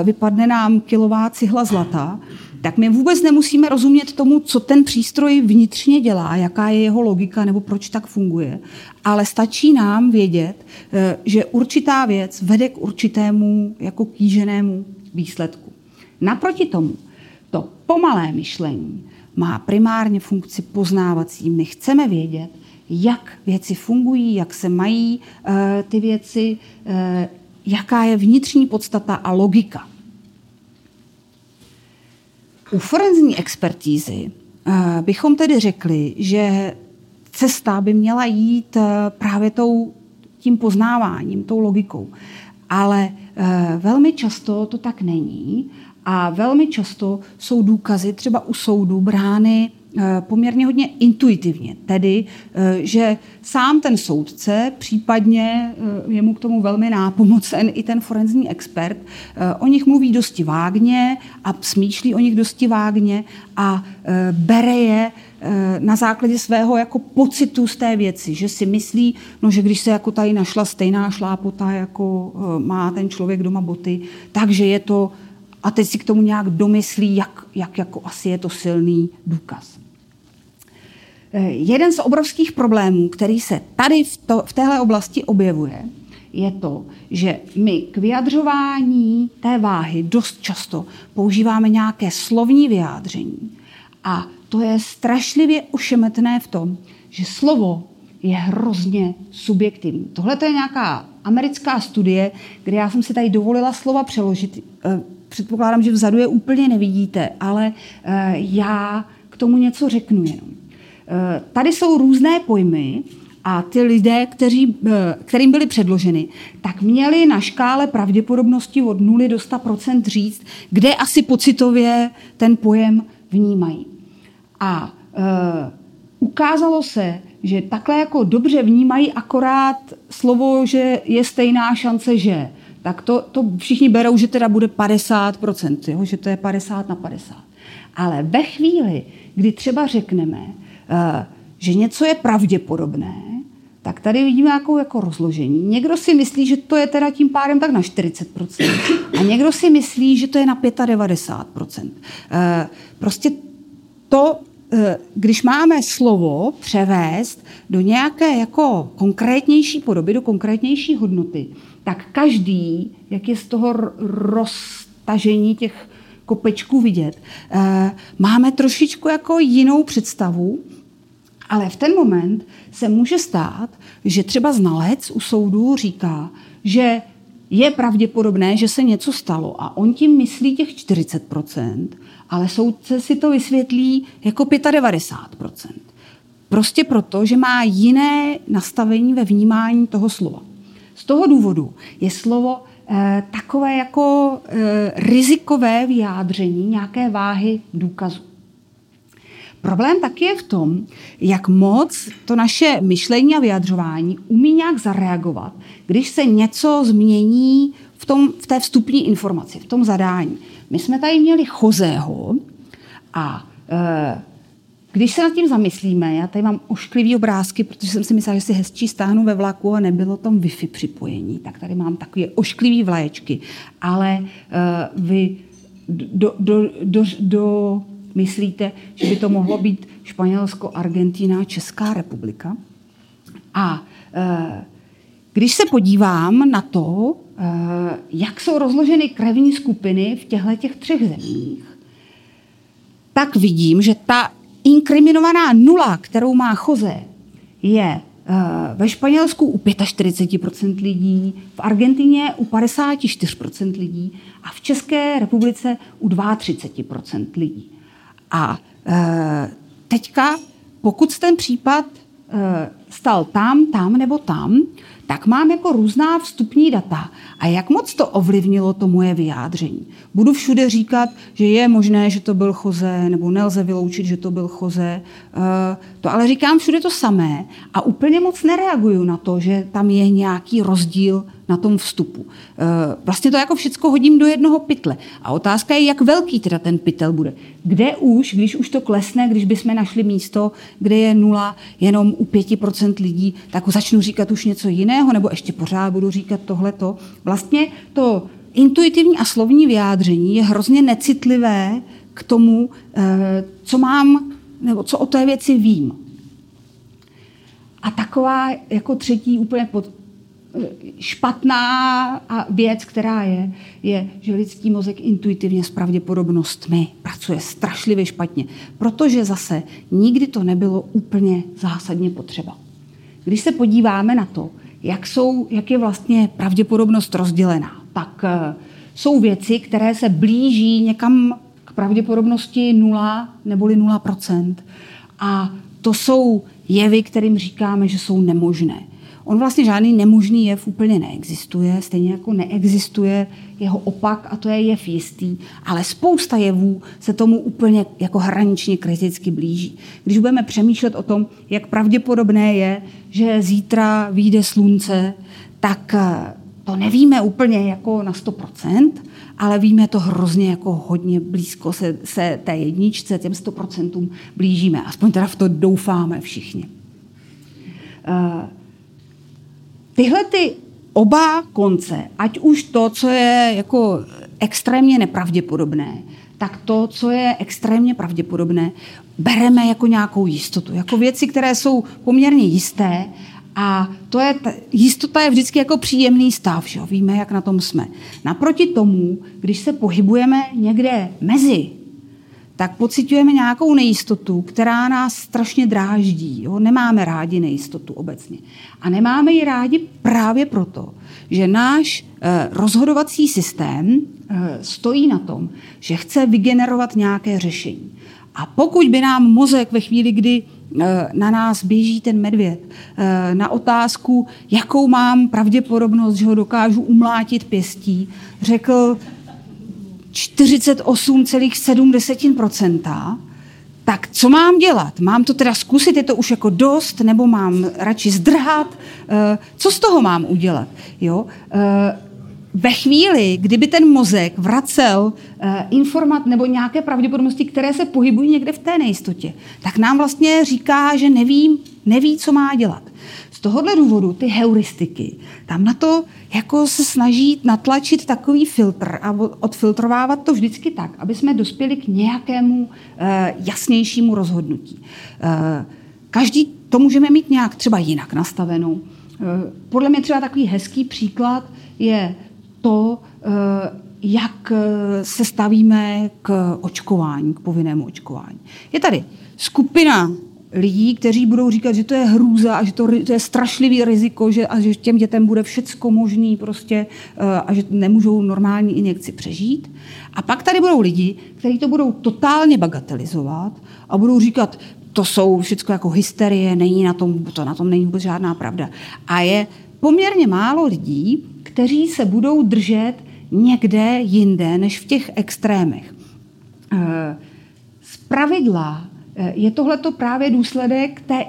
e, vypadne nám kilová cihla zlata, tak my vůbec nemusíme rozumět tomu, co ten přístroj vnitřně dělá, jaká je jeho logika nebo proč tak funguje. Ale stačí nám vědět, e, že určitá věc vede k určitému jako kýženému výsledku. Naproti tomu, to pomalé myšlení má primárně funkci poznávací. My chceme vědět, jak věci fungují, jak se mají uh, ty věci, uh, jaká je vnitřní podstata a logika. U forenzní expertízy uh, bychom tedy řekli, že cesta by měla jít uh, právě tou, tím poznáváním, tou logikou. Ale uh, velmi často to tak není a velmi často jsou důkazy třeba u soudu brány Eh, poměrně hodně intuitivně. Tedy, eh, že sám ten soudce, případně eh, je mu k tomu velmi nápomocen i ten forenzní expert, o nich mluví dosti vágně a smýšlí o nich dosti vágně a bere je na základě svého jako pocitu z té věci, že si myslí, no, že když se jako tady našla stejná šlápota, jako má ten člověk doma boty, takže je to a teď si k tomu nějak domyslí, jak, jak jako asi je to silný důkaz. Eh, jeden z obrovských problémů, který se tady v, to, v téhle oblasti objevuje, je to, že my k vyjadřování té váhy dost často používáme nějaké slovní vyjádření. A to je strašlivě ošemetné v tom, že slovo je hrozně subjektivní. Tohle je nějaká americká studie, kde já jsem si tady dovolila slova přeložit. Eh, předpokládám, že vzadu je úplně nevidíte, ale eh, já k tomu něco řeknu jenom. Eh, tady jsou různé pojmy a ty lidé, kteří, eh, kterým byly předloženy, tak měli na škále pravděpodobnosti od 0 do 100 říct, kde asi pocitově ten pojem vnímají. A e, ukázalo se, že takhle jako dobře vnímají akorát slovo, že je stejná šance, že. Tak to, to všichni berou, že teda bude 50%, jo? že to je 50 na 50. Ale ve chvíli, kdy třeba řekneme, že něco je pravděpodobné, tak tady vidíme nějakou jako rozložení. Někdo si myslí, že to je teda tím pádem tak na 40%. A někdo si myslí, že to je na 95%. Eh, prostě to, eh, když máme slovo převést do nějaké jako konkrétnější podoby, do konkrétnější hodnoty, tak každý, jak je z toho roztažení těch kopečků vidět, máme trošičku jako jinou představu ale v ten moment se může stát, že třeba znalec u soudu říká, že je pravděpodobné, že se něco stalo a on tím myslí těch 40%, ale soudce si to vysvětlí jako 95%. Prostě proto, že má jiné nastavení ve vnímání toho slova. Z toho důvodu je slovo eh, takové jako eh, rizikové vyjádření nějaké váhy důkazu. Problém taky je v tom, jak moc to naše myšlení a vyjadřování umí nějak zareagovat, když se něco změní v, tom, v té vstupní informaci, v tom zadání. My jsme tady měli Chozého a e, když se nad tím zamyslíme, já tady mám ošklivý obrázky, protože jsem si myslela, že si hezčí stáhnu ve vlaku a nebylo tam Wi-Fi připojení, tak tady mám takové ošklivý vlaječky. Ale uh, vy do, do, do, do, myslíte, že by to mohlo být Španělsko, Argentina, Česká republika? A uh, když se podívám na to, uh, jak jsou rozloženy krevní skupiny v těchto těch třech zemích, tak vidím, že ta inkriminovaná nula, kterou má Choze, je eh, ve Španělsku u 45% lidí, v Argentině u 54% lidí a v České republice u 32% lidí. A eh, teďka, pokud ten případ eh, stal tam, tam nebo tam, tak mám jako různá vstupní data. A jak moc to ovlivnilo to moje vyjádření? Budu všude říkat, že je možné, že to byl Choze, nebo nelze vyloučit, že to byl Choze. Eh, to ale říkám všude to samé a úplně moc nereaguju na to, že tam je nějaký rozdíl na tom vstupu. Eh, vlastně to jako všecko hodím do jednoho pytle. A otázka je, jak velký teda ten pytel bude. Kde už, když už to klesne, když bychom našli místo, kde je nula jenom u 5% lidí, tak začnu říkat už něco jiného, nebo ještě pořád budu říkat tohleto. Vlastně to intuitivní a slovní vyjádření je hrozně necitlivé k tomu, eh, co mám, nebo co o té věci vím. A taková jako třetí úplně pod, špatná a věc, která je, je, že lidský mozek intuitivně s pravděpodobnostmi pracuje strašlivě špatně, protože zase nikdy to nebylo úplně zásadně potřeba. Když se podíváme na to, jak, jsou, jak je vlastně pravděpodobnost rozdělená, tak uh, jsou věci, které se blíží někam k pravděpodobnosti 0 neboli 0%. A to jsou jevy, kterým říkáme, že jsou nemožné. On vlastně žádný nemožný jev úplně neexistuje, stejně jako neexistuje jeho opak a to je jev jistý, ale spousta jevů se tomu úplně jako hraničně kriticky blíží. Když budeme přemýšlet o tom, jak pravděpodobné je, že zítra vyjde slunce, tak eh, to nevíme úplně jako na 100%, ale víme to hrozně jako hodně blízko se, se té jedničce, těm 100% blížíme. Aspoň teda v to doufáme všichni. Uh, Tyhle ty oba konce, ať už to, co je jako extrémně nepravděpodobné, tak to, co je extrémně pravděpodobné, bereme jako nějakou jistotu, jako věci, které jsou poměrně jisté a to je, jistota je vždycky jako příjemný stav, že? víme, jak na tom jsme. Naproti tomu, když se pohybujeme někde mezi tak pocitujeme nějakou nejistotu, která nás strašně dráždí. Jo? Nemáme rádi nejistotu obecně. A nemáme ji rádi právě proto, že náš eh, rozhodovací systém eh, stojí na tom, že chce vygenerovat nějaké řešení. A pokud by nám mozek ve chvíli, kdy eh, na nás běží ten medvěd, na otázku, jakou mám pravděpodobnost, že ho dokážu umlátit pěstí, řekl, 48,7%, tak co mám dělat? Mám to teda zkusit, je to už jako dost, nebo mám radši zdrhat? Eh, co z toho mám udělat? Jo? Eh, ve chvíli, kdyby ten mozek vracel eh, informat nebo nějaké pravděpodobnosti, které se pohybují někde v té nejistotě, tak nám vlastně říká, že neví, neví, co má dělat. Z tohohle důvodu ty heuristiky, tam na to jako se snaží natlačit takový filtr a odfiltrovávat to vždycky tak, aby jsme dospěli k nějakému uh, jasnějšímu rozhodnutí. Uh, každý to můžeme mít nějak třeba jinak nastavenou. Uh, podle mě třeba takový hezký příklad je to, jak se stavíme k očkování, k povinnému očkování. Je tady skupina lidí, kteří budou říkat, že to je hrůza a že to, to je strašlivý riziko že, a že těm dětem bude všecko možný prostě eh, a že nemůžou normální injekci přežít. A pak tady budou lidi, kteří to budou totálně bagatelizovat a budou říkat, to jsou všechno jako hysterie, není na tom, to na tom není vůbec žádná pravda. A je poměrně málo lidí, kteří se budou držet někde jinde než v těch extrémech. Z pravidla je tohleto právě důsledek té,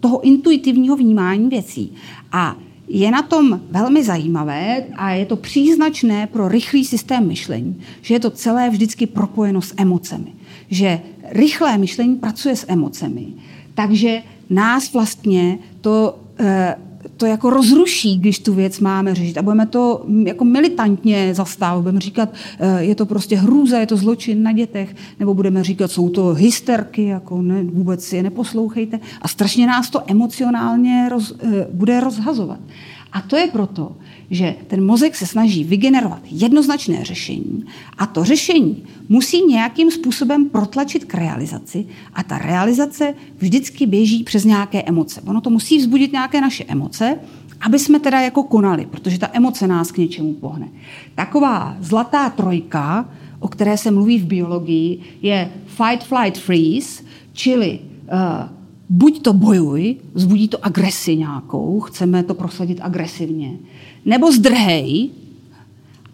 toho intuitivního vnímání věcí. A je na tom velmi zajímavé a je to příznačné pro rychlý systém myšlení, že je to celé vždycky propojeno s emocemi. Že rychlé myšlení pracuje s emocemi. Takže nás vlastně to eh, to jako rozruší, když tu věc máme řešit. A budeme to jako militantně zastávat. Budeme říkat, eh, je to prostě hrůza, je to zločin na dětech, nebo budeme říkat, jsou to hysterky, jako ne, vůbec je neposlouchejte. A strašně nás to emocionálně roz, eh, bude rozhazovat. A to je proto, že ten mozek se snaží vygenerovat jednoznačné řešení a to řešení musí nějakým způsobem protlačit k realizaci a ta realizace vždycky běží přes nějaké emoce. Ono to musí vzbudit nějaké naše emoce, aby jsme teda jako konali, protože ta emoce nás k něčemu pohne. Taková zlatá trojka, o které se mluví v biologii, je fight, flight, freeze, čili uh, buď to bojuj, vzbudí to agresi nějakou, chceme to prosadit agresivně, nebo zdrhej,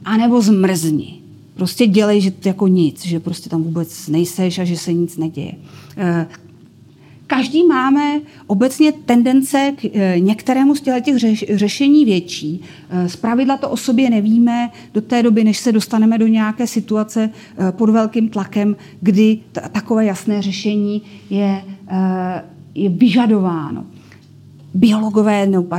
anebo zmrzni. Prostě dělej, že to jako nic, že prostě tam vůbec nejseš a že se nic neděje. Eh, každý máme obecně tendence k eh, některému z těch řešení větší. Eh, z pravidla to o sobě nevíme do té doby, než se dostaneme do nějaké situace pod velkým tlakem, kdy takové jasné řešení je, je vyžadováno biologové, nebo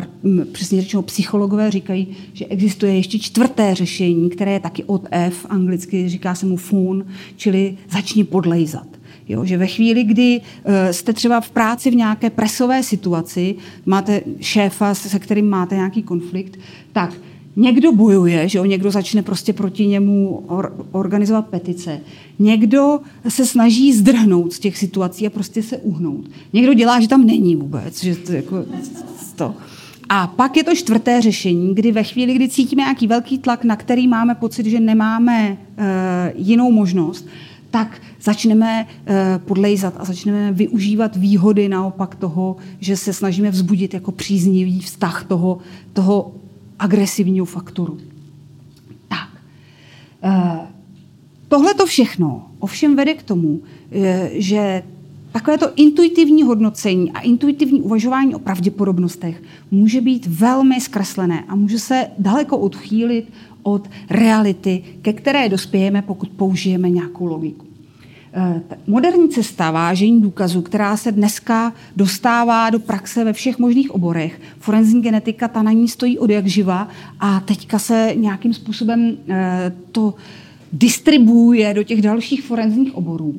přesně řečeno psychologové říkají, že existuje ještě čtvrté řešení, které je taky od F, anglicky říká se mu phone, čili začni podlejzat. Jo, že ve chvíli, kdy uh, jste třeba v práci v nějaké presové situaci, máte šéfa, se kterým máte nějaký konflikt, tak Někdo bojuje, že jo, někdo začne prostě proti němu or, organizovat petice. Někdo se snaží zdrhnout z těch situací a prostě se uhnout. Někdo dělá, že tam není vůbec, že to jako to. A pak je to čtvrté řešení, kdy ve chvíli, kdy cítíme nějaký velký tlak, na který máme pocit, že nemáme uh, jinou možnost, tak začneme uh, podlejzat a začneme využívat výhody naopak toho, že se snažíme vzbudit jako příznivý vztah toho, toho agresivního faktoru. Tak. Eh, tohle to všechno ovšem vede k tomu, eh, že takovéto intuitivní hodnocení a intuitivní uvažování o pravděpodobnostech může být velmi zkreslené a může se daleko odchýlit od reality, ke které dospějeme, pokud použijeme nějakou logiku. Eh, moderní cesta vážení důkazů, která se dneska dostává do praxe ve všech možných oborech, forenzní genetika, ta na ní stojí od jak živa a teďka se nějakým způsobem eh, to distribuuje do těch dalších forenzních oborů,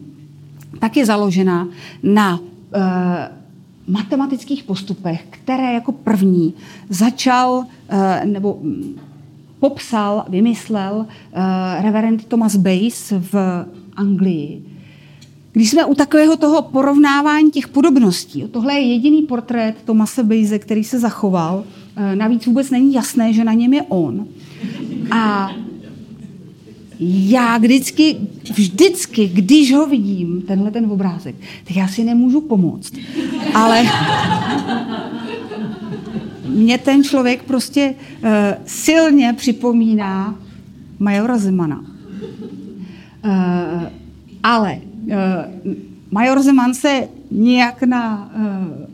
tak je založena na eh, matematických postupech, které jako první začal nebo mm, popsal, vymyslel reverend Thomas Bayes v Anglii když jsme u takového toho porovnávání těch podobností, tohle je jediný portrét Tomase Bejze, který se zachoval, eh, navíc vůbec není jasné, že na něm je on. A já vždycky, vždycky, když ho vidím, tenhle ten obrázek, tak já si nemůžu pomoct. Ale mě ten člověk prostě uh, silně připomíná Majora Zemana. Uh, ale Major Zeman se nijak na uh,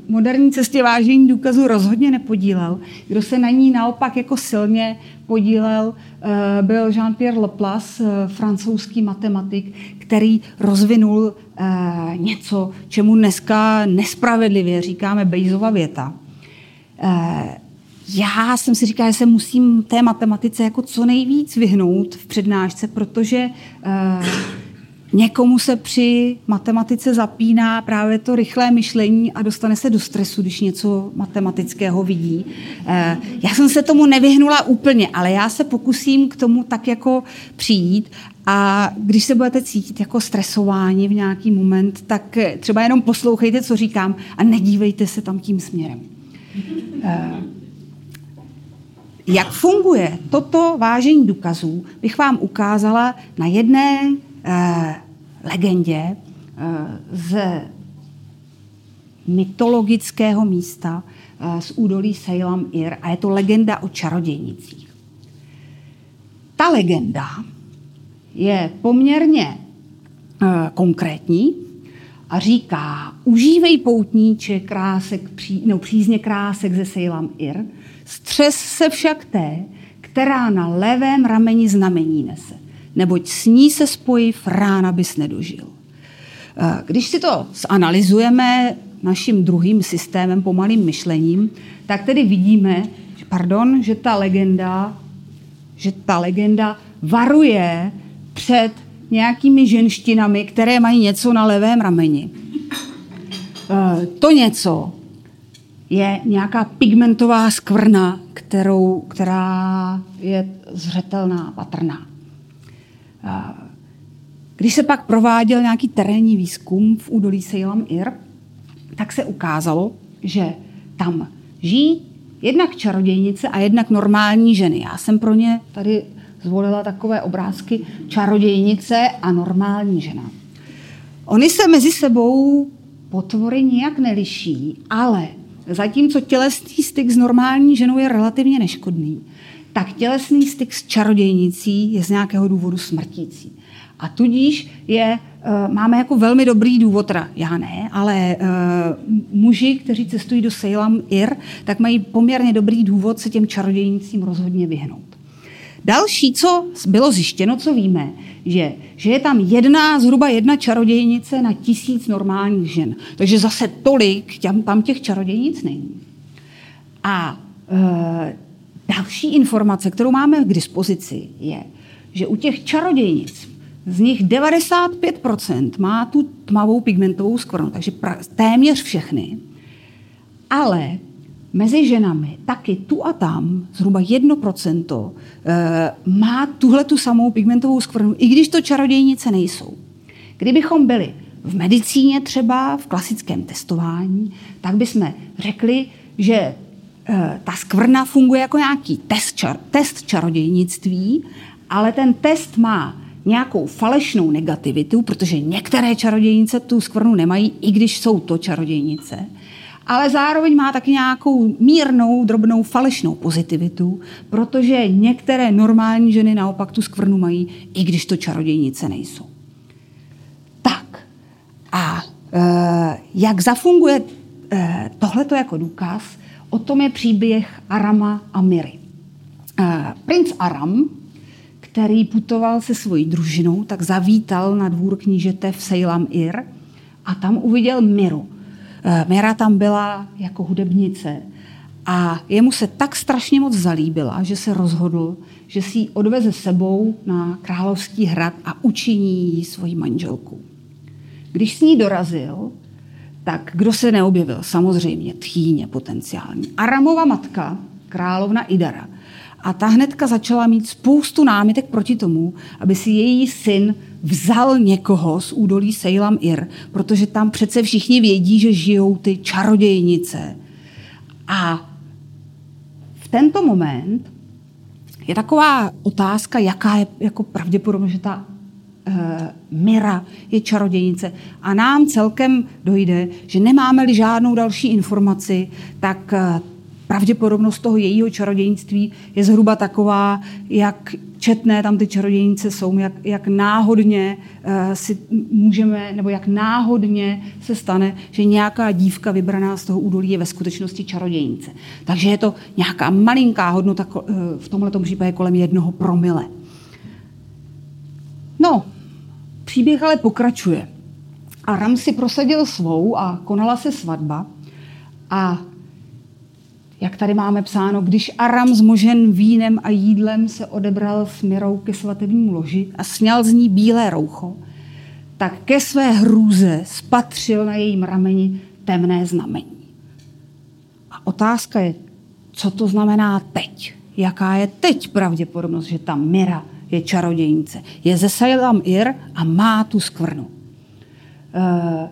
moderní cestě vážení důkazů rozhodně nepodílel. Kdo se na ní naopak jako silně podílel, uh, byl Jean-Pierre Laplace, francouzský matematik, který rozvinul něco, čemu dneska nespravedlivě říkáme Bayesova věta. Já jsem si říkala, že se musím té matematice jako co nejvíc vyhnout v přednášce, protože Někomu se při matematice zapíná právě to rychlé myšlení a dostane se do stresu, když něco matematického vidí. Eh, já jsem se tomu nevyhnula úplně, ale já se pokusím k tomu tak jako přijít a když se budete cítit jako stresování v nějaký moment, tak třeba jenom poslouchejte, co říkám a nedívejte se tam tím směrem. Eh, jak funguje toto vážení důkazů, bych vám ukázala na jedné eh, legendě eh, z mytologického místa eh, z údolí Sejlam Ir a je to legenda o čarodějnicích. ta legenda je poměrně uh, konkrétní a říká, užívej poutníče krásek, pří, no, přízně krásek ze Sejlam Ir, střes se však té, která na levém rameni znamení nese, neboť s ní se spojiv rána bys nedožil. Eh, když si to zanalizujeme naším druhým systémem, pomalým myšlením, tak tedy vidíme, pardon, že ta legenda, že ta legenda varuje před nějakými ženštinami, které mají něco na levém rameni. Eh, to něco je nějaká pigmentová skvrna, kterou, která je zřetelná, patrná. Když se pak prováděl nějaký terénní výzkum v údolí Sejlam Ir, tak se ukázalo, že tam žijí jednak čarodějnice a jednak normální ženy. Já jsem pro ně tady zvolila takové obrázky čarodějnice a normální žena. Oni se mezi sebou potvory nijak neliší, ale zatímco tělesný styk s normální ženou je relativně neškodný, tak tělesný styk s čarodějnicí je z nějakého důvodu smrtící. A tudíž je, uh, máme jako velmi dobrý důvod, teda já ne, ale uh, muži, kteří cestují do Sejlam Ir, tak mají poměrně dobrý důvod se těm čarodějnicím rozhodně vyhnout. Další, co bylo zjištěno, co víme, že, že je tam jedna, zhruba jedna čarodějnice na tisíc normálních žen. Takže zase tolik tam, tam těch čarodějnic není. A e, další informace, kterou máme k dispozici, je, že u těch čarodějnic z nich 95% má tu tmavou pigmentovou skvrnu, takže pra, téměř všechny. Ale mezi ženami taky tu a tam zhruba 1% eh, má tuhle tu samou pigmentovou skvrnu, i když to čarodějnice nejsou. Kdybychom byli v medicíně třeba, v klasickém testování, tak bychom řekli, že ta skvrna funguje jako nějaký test, čar, test čarodějnictví, ale ten test má nějakou falešnou negativitu, protože některé čarodějnice tu skvrnu nemají, i když jsou to čarodějnice ale zároveň má taky nějakou mírnou, drobnou falešnou pozitivitu, protože některé normální ženy naopak tu skvrnu mají, i když to čarodějnice nejsou. Tak a e, jak zafunguje e, tohleto jako důkaz, o tom je příběh Arama a Miry. E, princ Aram, který putoval se svojí družinou, tak zavítal na dvůr knížete v Sejlam Ir a tam uviděl Miru, Eh, Mira tam byla jako hudebnice a jemu se tak strašně moc zalíbila, že se rozhodl, že si ji odveze sebou na Královský hrad a učiní ji svojí manželku. Když s ní dorazil, tak kdo se neobjevil? Samozřejmě tchýně potenciální. Aramova matka, královna Idara. A ta hnedka začala mít spoustu námitek proti tomu, aby si její syn vzal někoho z údolí Sejlam Ir, protože tam přece všichni vědí, že žijou ty čarodějnice. A v tento moment je taková otázka, jaká je jako pravděpodobnost, že ta Mira je čarodějnice. A nám celkem dojde, že nemáme-li žádnou další informaci, tak uh, pravděpodobnost toho jejího čarodějnictví je zhruba taková, jak četné tam ty čarodějnice jsou, jak, jak náhodně uh, si můžeme, nebo jak náhodně se stane, že nějaká dívka vybraná z toho údolí je ve skutečnosti čarodějnice. Takže je to nějaká malinká hodnota v tomto případě kolem jednoho promile. No, příběh ale pokračuje. A Ram si prosadil svou a konala se svatba. A jak tady máme psáno, když Aram zmožen vínem a jídlem se odebral s Mirou ke svatebnímu loži a sněl z ní bílé roucho, tak ke své hrůze spatřil na jejím rameni temné znamení. A otázka je, co to znamená teď? Jaká je teď pravděpodobnost, že ta Mira je čarodějnice? Je ze Sajlam Ir a má tu skvrnu. E,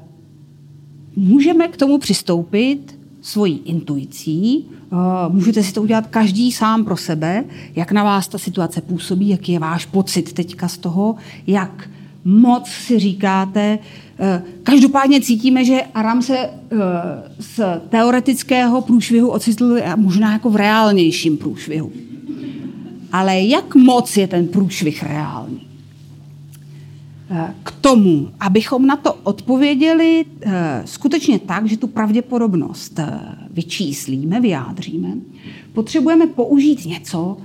můžeme k tomu přistoupit svojí intuicí. Eh, můžete si to udělat každý sám pro sebe, jak na vás ta situace působí, jaký je váš pocit teďka z toho, jak moc si říkáte. Eh, každopádně cítíme, že Aram se eh, z teoretického průšvihu ocitl možná jako v reálnějším průšvihu. Ale jak moc je ten průšvih reálný? K tomu, abychom na to odpověděli eh, skutečně tak, že tu pravděpodobnost eh, vyčíslíme, vyjádříme, potřebujeme použít něco,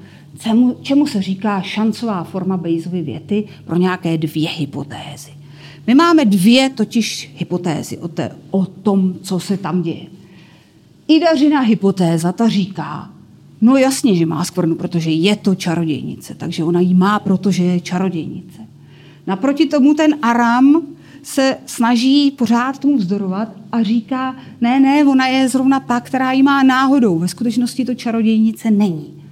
čemu, se říká šancová forma Bayesovy věty pro nějaké dvě hypotézy. My máme dvě totiž hypotézy o, o tom, co se tam děje. Idařina hypotéza ta říká, no jasně, že má skvrnu, protože je to čarodějnice, takže ona ji má, protože je čarodějnice. Naproti tomu ten Aram se snaží pořád tomu vzdorovat a říká, ne, ne, ona je zrovna ta, která ji má náhodou. Ve skutečnosti to čarodějnice není.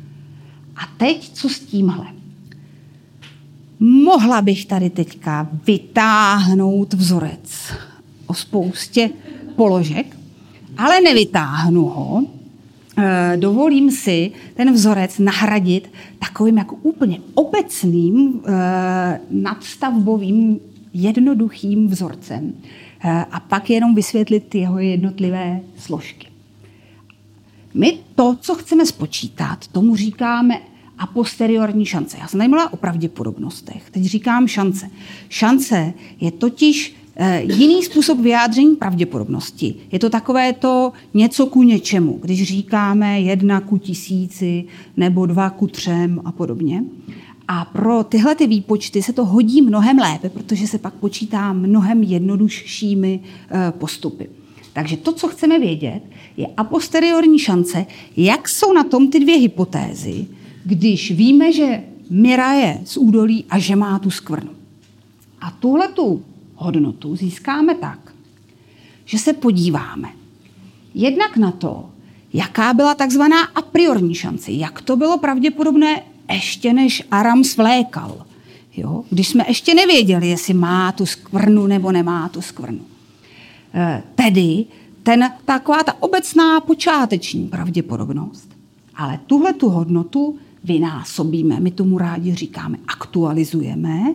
A teď co s tímhle? Mohla bych tady teďka vytáhnout vzorec o spoustě položek, ale nevytáhnu ho. E, dovolím si ten vzorec nahradit takovým jako úplně obecným e, nadstavbovým jednoduchým vzorcem e, a pak jenom vysvětlit jeho jednotlivé složky. My to, co chceme spočítat, tomu říkáme a posteriorní šance. Já jsem tady mluvila o pravděpodobnostech, teď říkám šance. Šance je totiž eh, jiný způsob vyjádření pravděpodobnosti. Je to takové to něco ku něčemu, když říkáme jedna ku tisíci nebo dva ku třem a podobně. A pro tyhle ty výpočty se to hodí mnohem lépe, protože se pak počítá mnohem jednoduššími eh, postupy. Takže to, co chceme vědět, je a posteriorní šance, jak jsou na tom ty dvě hypotézy, když víme, že Mira je z údolí a že má tu skvrnu. A tuhle tu hodnotu získáme tak, že se podíváme jednak na to, jaká byla takzvaná a priorní šance, jak to bylo pravděpodobné ještě než Aram svlékal. Jo? Když jsme ještě nevěděli, jestli má tu skvrnu nebo nemá tu skvrnu. E, tedy ten, taková ta obecná počáteční pravděpodobnost. Ale tuhle tu hodnotu vynásobíme, my tomu rádi říkáme aktualizujeme,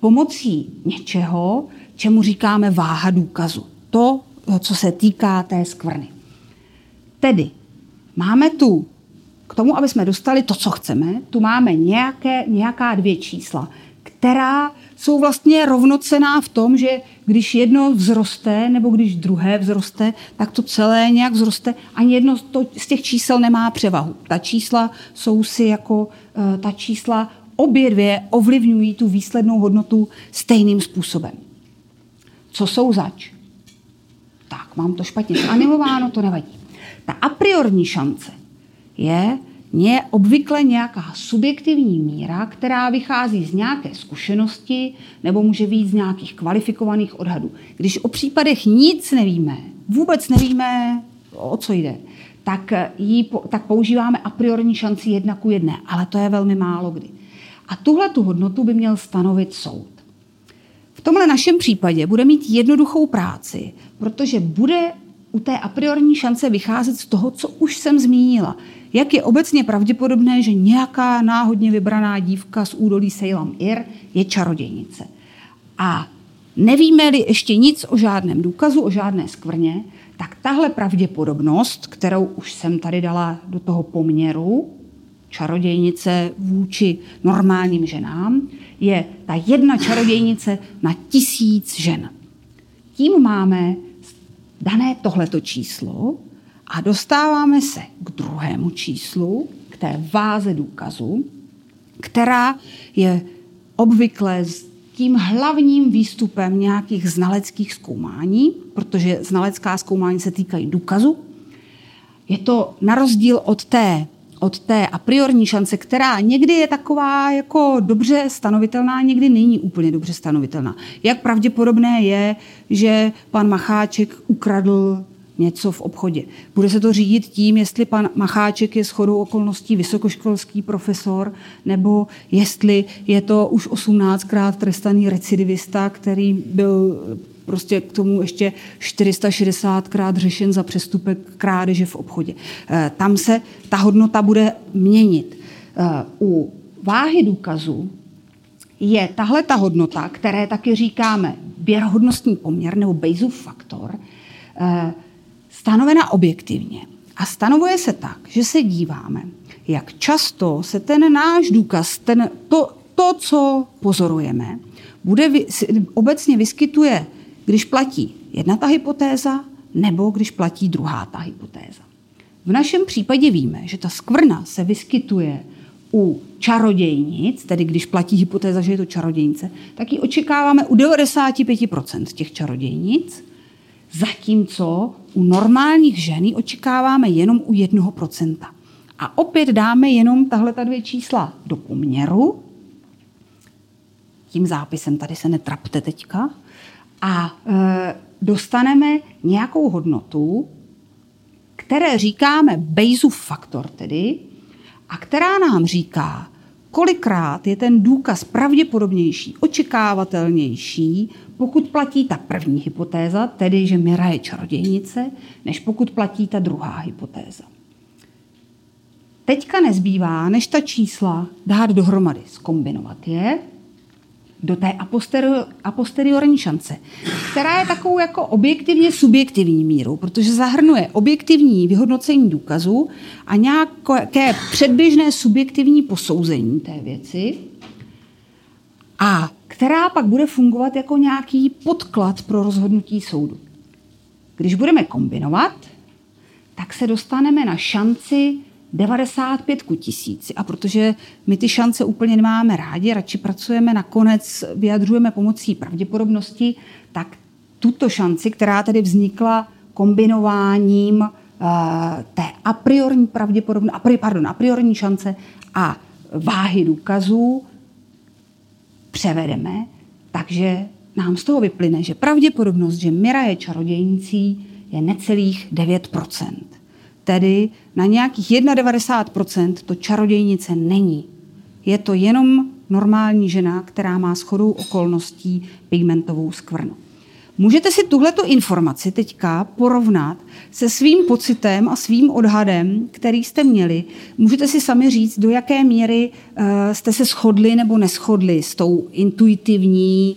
pomocí něčeho, čemu říkáme váha důkazu. To, co se týká té skvrny. Tedy máme tu, k tomu, aby jsme dostali to, co chceme, tu máme nějaké, nějaká dvě čísla, která jsou vlastně rovnocená v tom, že když jedno vzroste nebo když druhé vzroste, tak to celé nějak vzroste. Ani jedno z těch čísel nemá převahu. Ta čísla jsou si jako eh, ta čísla obě dvě ovlivňují tu výslednou hodnotu stejným způsobem. Co jsou zač? Tak, mám to špatně zanimováno, to nevadí. Ta a priorní šance je je obvykle nějaká subjektivní míra, která vychází z nějaké zkušenosti nebo může být z nějakých kvalifikovaných odhadů. Když o případech nic nevíme, vůbec nevíme, o co jde, tak, jí, tak používáme a priorní šanci jedna ku jedné, ale to je velmi málo kdy. A tuhle tu hodnotu by měl stanovit soud. Tomhle našem případě bude mít jednoduchou práci, protože bude u té a priorní šance vycházet z toho, co už jsem zmínila jak je obecně pravděpodobné, že nějaká náhodně vybraná dívka z údolí Sejlam Ir je čarodějnice. A nevíme-li ještě nic o žádném důkazu, o žádné skvrně, tak tahle pravděpodobnost, kterou už jsem tady dala do toho poměru, čarodějnice vůči normálním ženám, je ta jedna čarodějnice na tisíc žen. Tím máme dané tohleto číslo, a dostáváme se k druhému číslu, k té váze důkazu, která je obvykle tím hlavním výstupem nějakých znaleckých zkoumání, protože znalecká zkoumání se týkají důkazu. Je to na rozdíl od té, od té a priorní šance, která někdy je taková jako dobře stanovitelná, někdy není úplně dobře stanovitelná. Jak pravděpodobné je, že pan Macháček ukradl něco v obchodě. Bude se to řídit tím, jestli pan Macháček je shodou okolností vysokoškolský profesor, nebo jestli je to už 18krát trestaný recidivista, který byl prostě k tomu ještě 460krát řešen za přestupek krádeže v obchodě. Eh, tam se ta hodnota bude měnit. Eh, u váhy důkazu je tahle ta hodnota, které taky říkáme věrohodnostní poměr nebo Bayesův faktor, eh, stanovena objektivně. A stanovuje se tak, že se díváme, jak často se ten náš důkaz, ten, to, to, co pozorujeme, bude, obecně vyskytuje, když platí jedna ta hypotéza, nebo když platí druhá ta hypotéza. V našem případě víme, že ta skvrna se vyskytuje u čarodějnic, tedy když platí hypotéza, že je to čarodějnice, tak ji očekáváme u 95% těch čarodějnic, zatímco u normálních žen očekáváme jenom u 1%. A opět dáme jenom tahle ta dvě čísla do poměru. Tím zápisem tady se netrapte teďka. A e, dostaneme nějakou hodnotu, které říkáme Bayesův faktor tedy, a která nám říká, kolikrát je ten důkaz pravděpodobnější, očekávatelnější, pokud platí ta první hypotéza, tedy že Mira je čarodějnice, než pokud platí ta druhá hypotéza. Teďka nezbývá, než ta čísla dát dohromady, skombinovat je do té a posteriorní šance, která je takovou jako objektivně subjektivní míru, protože zahrnuje objektivní vyhodnocení důkazu a nějaké předběžné subjektivní posouzení té věci, a která pak bude fungovat jako nějaký podklad pro rozhodnutí soudu. Když budeme kombinovat, tak se dostaneme na šanci 95 ku tisíci. A protože my ty šance úplně nemáme rádi, radši pracujeme nakonec, vyjadřujeme pomocí pravděpodobnosti, tak tuto šanci, která tedy vznikla kombinováním uh, té a priori pravděpodobnosti, pardon, a priori šance a váhy důkazů, převedeme, takže nám z toho vyplyne, že pravděpodobnost, že Mira je čarodějnicí, je necelých 9 Tedy na nějakých 91% to čarodějnice není. Je to jenom normální žena, která má shodou okolností pigmentovou skvrnu. Můžete si tuhleto informaci teďka porovnat se svým pocitem a svým odhadem, který jste měli. Můžete si sami říct, do jaké míry uh, jste se shodli nebo neschodli s tou intuitivní,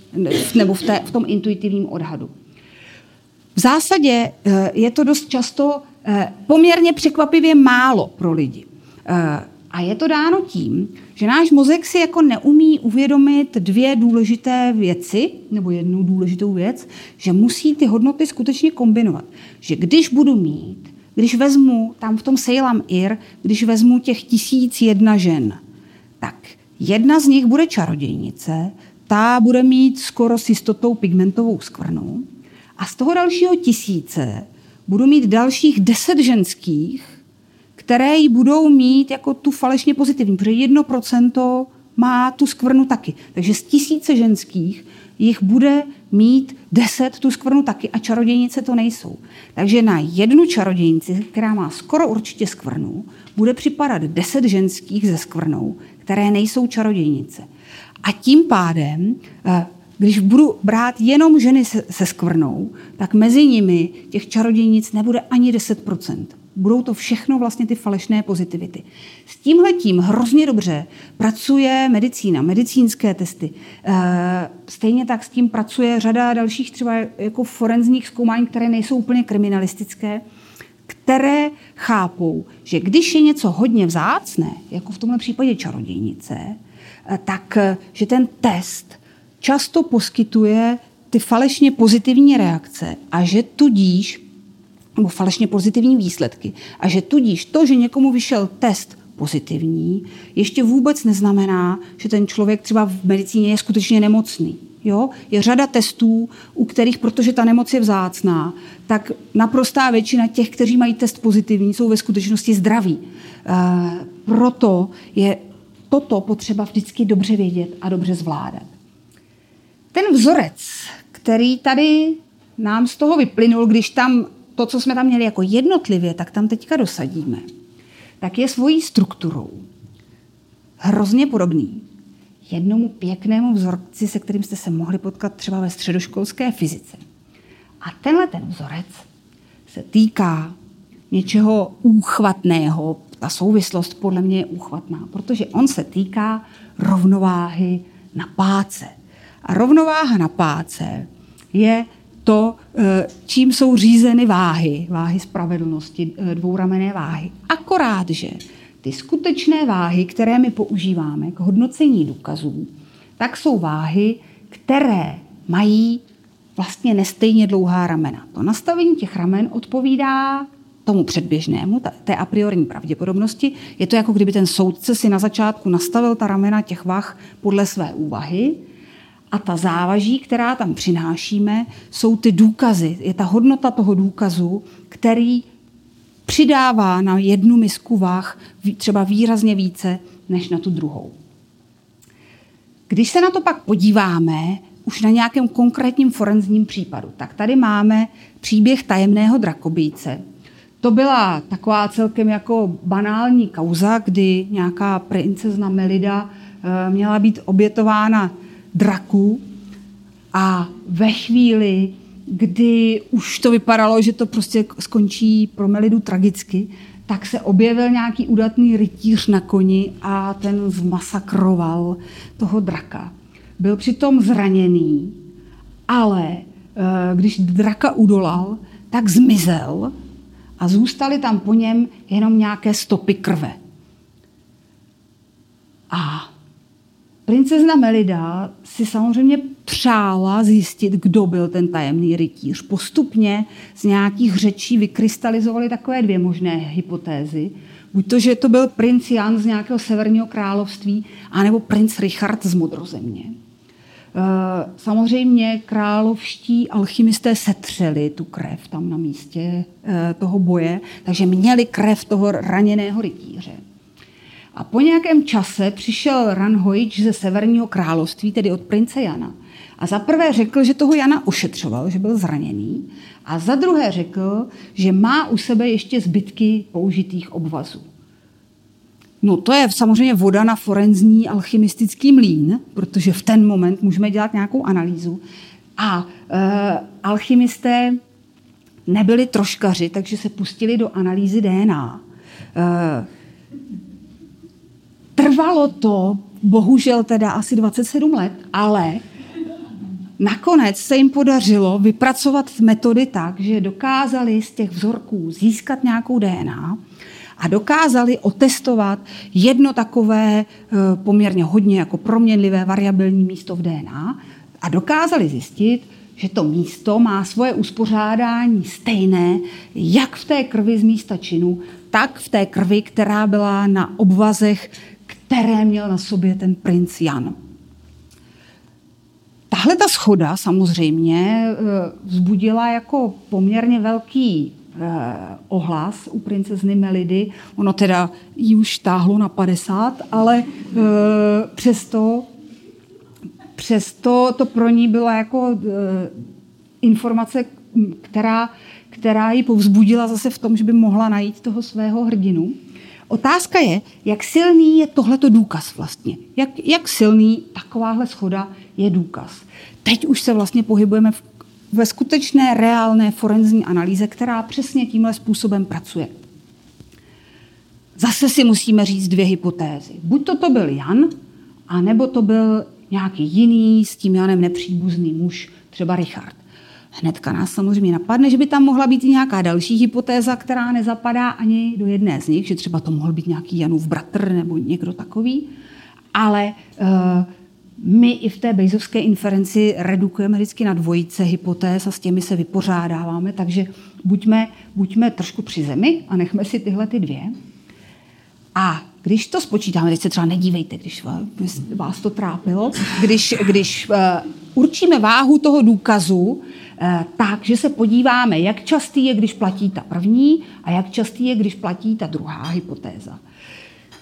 nebo v, té, v tom intuitivním odhadu. V zásadě uh, je to dost často Eh, poměrně překvapivě málo pro lidi. Eh, a je to dáno tím, že náš mozek si jako neumí uvědomit dvě důležité věci, nebo jednu důležitou věc, že musí ty hodnoty skutečně kombinovat. Že když budu mít, když vezmu tam v tom Sejlam Ir, když vezmu těch tisíc jedna žen, tak jedna z nich bude čarodějnice, ta bude mít skoro s jistotou pigmentovou skvrnu a z toho dalšího tisíce budu mít dalších deset ženských, které ji budou mít jako tu falešně pozitivní, protože jedno procento má tu skvrnu taky. Takže z tisíce ženských jich bude mít deset tu skvrnu taky a čarodějnice to nejsou. Takže na jednu čarodějnici, která má skoro určitě skvrnu, bude připadat deset ženských ze skvrnou, které nejsou čarodějnice. A tím pádem eh, když budu brát jenom ženy se, se skvrnou, tak mezi nimi těch čarodějnic nebude ani 10%. Budou to všechno vlastně ty falešné pozitivity. S tímhletím hrozně dobře pracuje medicína, medicínské testy. Eh, stejně tak s tím pracuje řada dalších třeba jako forenzních zkoumání, které nejsou úplně kriminalistické, které chápou, že když je něco hodně vzácné, jako v tomhle případě čarodějnice, eh, tak eh, že ten test často poskytuje ty falešně pozitivní reakce a že tudíž, nebo falešně pozitivní výsledky, a že tudíž to, že někomu vyšel test pozitivní, ještě vůbec neznamená, že ten člověk třeba v medicíně je skutečně nemocný. Jo? Je řada testů, u kterých, protože ta nemoc je vzácná, tak naprostá většina těch, kteří mají test pozitivní, jsou ve skutečnosti zdraví. E, proto je toto potřeba vždycky dobře vědět a dobře zvládat. Ten vzorec, který tady nám z toho vyplynul, když tam to, co jsme tam měli jako jednotlivě, tak tam teďka dosadíme, tak je svojí strukturou hrozně podobný jednomu pěknému vzorci, se kterým jste se mohli potkat třeba ve středoškolské fyzice. A tenhle ten vzorec se týká něčeho úchvatného. Ta souvislost podle mě je úchvatná, protože on se týká rovnováhy na páce. A rovnováha na páce je to, eh, čím jsou řízeny váhy, váhy spravedlnosti, eh, dvouramené váhy. Akorát, že ty skutečné váhy, které my používáme k hodnocení důkazů, tak jsou váhy, které mají vlastně nestejně dlouhá ramena. To nastavení těch ramen odpovídá tomu předběžnému, té a priorní pravděpodobnosti. Je to jako kdyby ten soudce si na začátku nastavil ta ramena těch vah podle své úvahy a ta závaží, která tam přinášíme, jsou ty důkazy. Je ta hodnota toho důkazu, který přidává na jednu misku vah třeba výrazně více než na tu druhou. Když se na to pak podíváme, už na nějakém konkrétním forenzním případu, tak tady máme příběh tajemného drakobíce. To byla taková celkem jako banální kauza, kdy nějaká princezna Melida eh, měla být obětována draku a ve chvíli, kdy už to vypadalo, že to prostě skončí pro Melidu tragicky, tak se objevil nějaký udatný rytíř na koni a ten zmasakroval toho draka. Byl přitom zraněný, ale eh, když draka udolal, tak zmizel a zůstaly tam po něm jenom nějaké stopy krve. A princezna Melida si samozřejmě přála zjistit, kdo byl ten tajemný rytíř. Postupně z nějakých řečí vykrystalizovaly takové dvě možné hypotézy. Buď to, že to byl princ Jan z nějakého severního království, anebo princ Richard z Modrozemě. Eh, samozřejmě královští alchymisté setřeli tu krev tam na místě eh, toho boje, takže měli krev toho raněného rytíře. A po nějakém čase přišel Ranhojič ze Severního království, tedy od prince Jana. A za prvé řekl, že toho Jana ošetřoval, že byl zraněný. A za druhé řekl, že má u sebe ještě zbytky použitých obvazů. No to je samozřejmě voda na forenzní alchymistický mlín, protože v ten moment můžeme dělat nějakou analýzu. A e, alchymisté nebyli troškaři, takže se pustili do analýzy DNA. E, trvalo to, bohužel teda asi 27 let, ale nakonec se jim podařilo vypracovat metody tak, že dokázali z těch vzorků získat nějakou DNA, a dokázali otestovat jedno takové eh, poměrně hodně jako proměnlivé variabilní místo v DNA a dokázali zjistit, že to místo má svoje uspořádání stejné, jak v té krvi z místa činu, tak v té krvi, která byla na obvazech, které měl na sobě ten princ Jan. Tahle ta schoda samozřejmě eh, vzbudila jako poměrně velký Eh, ohlas u princezny Melidy. Ono teda jí už táhlo na 50, ale eh, přesto, přesto to pro ní byla jako informace, která, která ji povzbudila zase v tom, že by mohla najít toho svého hrdinu. Otázka je, jak silný je tohleto důkaz vlastně. Jak, jak silný takováhle schoda je důkaz. Teď už se vlastně pohybujeme v ve skutečné reálné forenzní analýze, která přesně tímhle způsobem pracuje. Zase si musíme říct dvě hypotézy. Buď to, to byl Jan, anebo to byl nějaký jiný s tím Janem nepříbuzný muž, třeba Richard. Hnedka nás samozřejmě napadne, že by tam mohla být i nějaká další hypotéza, která nezapadá ani do jedné z nich, že třeba to mohl být nějaký Janův bratr nebo někdo takový. Ale uh, my i v té Bejzovské inferenci redukujeme vždycky na dvojice hypotéz a s těmi se vypořádáváme, takže buďme, buďme trošku při zemi a nechme si tyhle ty dvě. A když to spočítáme, teď se třeba nedívejte, když vás to trápilo, když, když uh, určíme váhu toho důkazu uh, tak, že se podíváme, jak častý je, když platí ta první a jak častý je, když platí ta druhá hypotéza.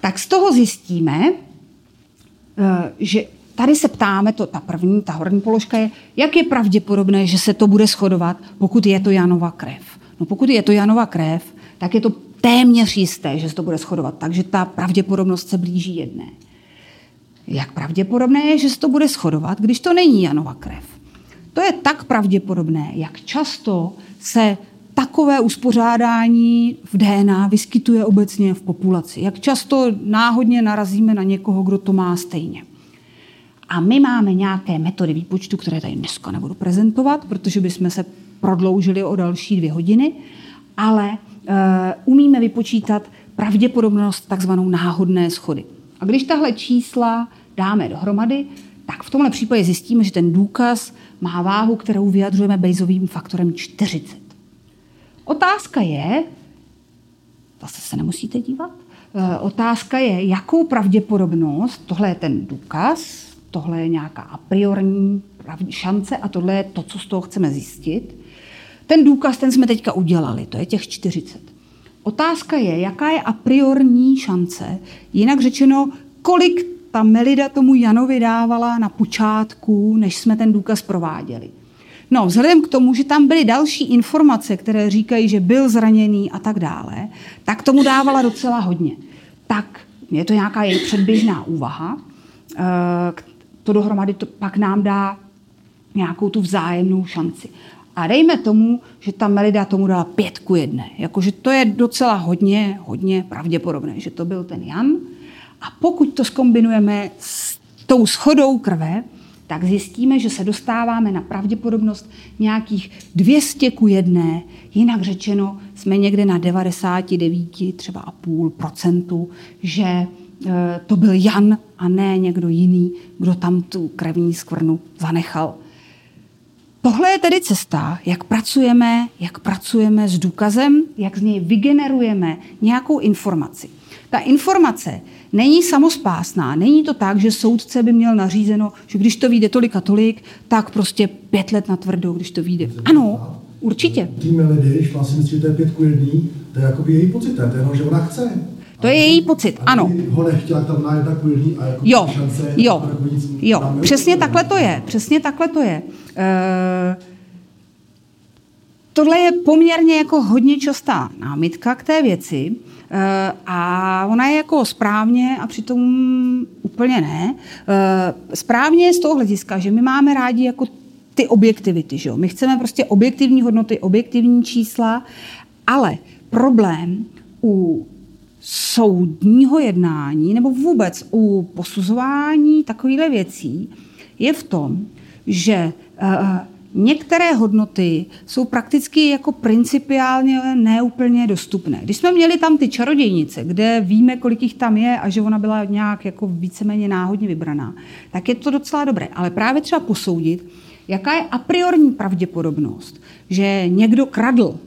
Tak z toho zjistíme, uh, že tady se ptáme, to ta první, ta horní položka je, jak je pravděpodobné, že se to bude shodovat, pokud je to Janova krev. No pokud je to Janova krev, tak je to téměř jisté, že se to bude shodovat, takže ta pravděpodobnost se blíží jedné. Jak pravděpodobné je, že se to bude shodovat, když to není Janova krev? To je tak pravděpodobné, jak často se takové uspořádání v DNA vyskytuje obecně v populaci. Jak často náhodně narazíme na někoho, kdo to má stejně. A my máme nějaké metody výpočtu, které tady dneska nebudu prezentovat, protože bychom se prodloužili o další dvě hodiny, ale uh, umíme vypočítat pravděpodobnost takzvanou náhodné schody. A když tahle čísla dáme dohromady, tak v tomhle případě zjistíme, že ten důkaz má váhu, kterou vyjadřujeme Bayesovým faktorem 40. Otázka je, zase se nemusíte dívat, eh, otázka je, jakou pravděpodobnost, tohle je ten důkaz, tohle je nějaká a priorní šance a tohle je to, co z toho chceme zjistit. Ten důkaz, ten jsme teďka udělali, to je těch 40. Otázka je, jaká je a priorní šance, jinak řečeno, kolik ta Melida tomu Janovi dávala na počátku, než jsme ten důkaz prováděli. No, vzhledem k tomu, že tam byly další informace, které říkají, že byl zraněný a tak dále, tak tomu dávala docela hodně. Tak je to nějaká její předběžná úvaha. Eh, to dohromady to pak nám dá nějakou tu vzájemnou šanci. A dejme tomu, že ta Melida tomu dala pětku jedné. Jakože to je docela hodně, hodně pravděpodobné, že to byl ten Jan. A pokud to skombinujeme s tou schodou krve, tak zjistíme, že se dostáváme na pravděpodobnost nějakých 200 ku jedné, jinak řečeno jsme někde na 99 třeba a půl procentu, že e, to byl Jan a ne někdo jiný, kdo tam tu krevní skvrnu zanechal. Tohle je tedy cesta, jak pracujeme, jak pracujeme s důkazem, jak z něj vygenerujeme nějakou informaci. Ta informace není samospásná. Není to tak, že soudce by měl nařízeno, že když to vyjde tolik a tolik, tak prostě pět let na tvrdou, když to vyjde. Ano, určitě. Tý Melody, když vlastně myslí, že to je pětku jedný, to je jako její pocit, to je jenom, že ona chce. To je její pocit, a ano. Ho nechtěla, tam a jako jo, šance, jo, jako nic jo, přesně takhle to je, přesně takhle to je. Uh, tohle je poměrně jako hodně častá námitka k té věci, a ona je jako správně a přitom úplně ne. Eh, správně z toho hlediska, že my máme rádi jako ty objektivity. Že jo? My chceme prostě objektivní hodnoty, objektivní čísla, ale problém u soudního jednání nebo vůbec u posuzování takovýchhle věcí je v tom, že uh, Některé hodnoty jsou prakticky jako principiálně neúplně dostupné. Když jsme měli tam ty čarodějnice, kde víme, kolik jich tam je a že ona byla nějak jako víceméně náhodně vybraná, tak je to docela dobré. Ale právě třeba posoudit, jaká je a priorní pravděpodobnost, že někdo kradl,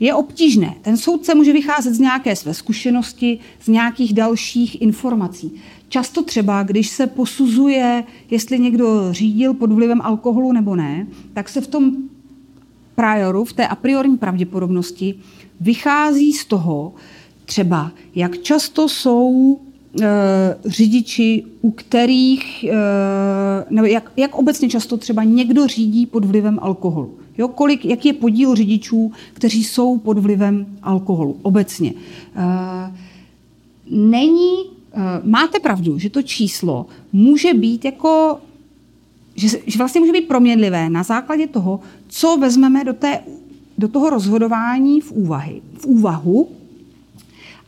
je obtížné. Ten soudce může vycházet z nějaké své zkušenosti, z nějakých dalších informací. Často třeba, když se posuzuje, jestli někdo řídil pod vlivem alkoholu nebo ne, tak se v tom prioru, v té a priorní pravděpodobnosti, vychází z toho třeba, jak často jsou e, řidiči, u kterých, e, nebo jak, jak obecně často třeba někdo řídí pod vlivem alkoholu. Jo, kolik, jaký je podíl řidičů, kteří jsou pod vlivem alkoholu obecně. E, není máte pravdu, že to číslo může být jako, že, že vlastně může být proměnlivé na základě toho, co vezmeme do, té, do toho rozhodování v, úvahy, v úvahu,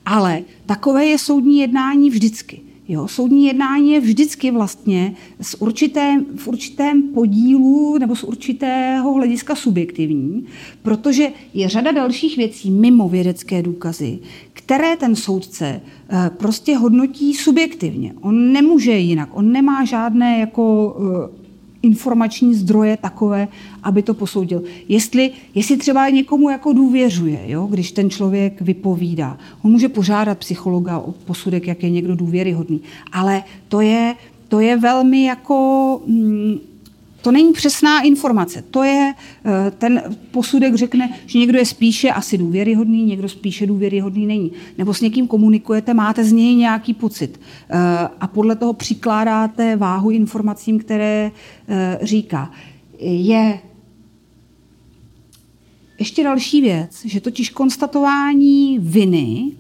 ale takové je soudní jednání vždycky. Jo, soudní jednání je vždycky vlastně s určitém, v určitém podílu nebo z určitého hlediska subjektivní, protože je řada dalších věcí mimo vědecké důkazy, které ten soudce eh, prostě hodnotí subjektivně. On nemůže jinak, on nemá žádné jako eh, informační zdroje takové, aby to posoudil. Jestli, jestli třeba někomu jako důvěřuje, jo, když ten člověk vypovídá. On může požádat psychologa o posudek, jak je někdo důvěryhodný. Ale to je, to je velmi jako... Mm, to není přesná informace. To je, eh, ten posudek řekne, že někdo je spíše asi důvěryhodný, někdo spíše důvěryhodný není. Nebo s někým komunikujete, máte z něj nějaký pocit. Eh, a podle toho přikládáte váhu informacím, které eh, říká. Je ještě další věc, že totiž konstatování viny,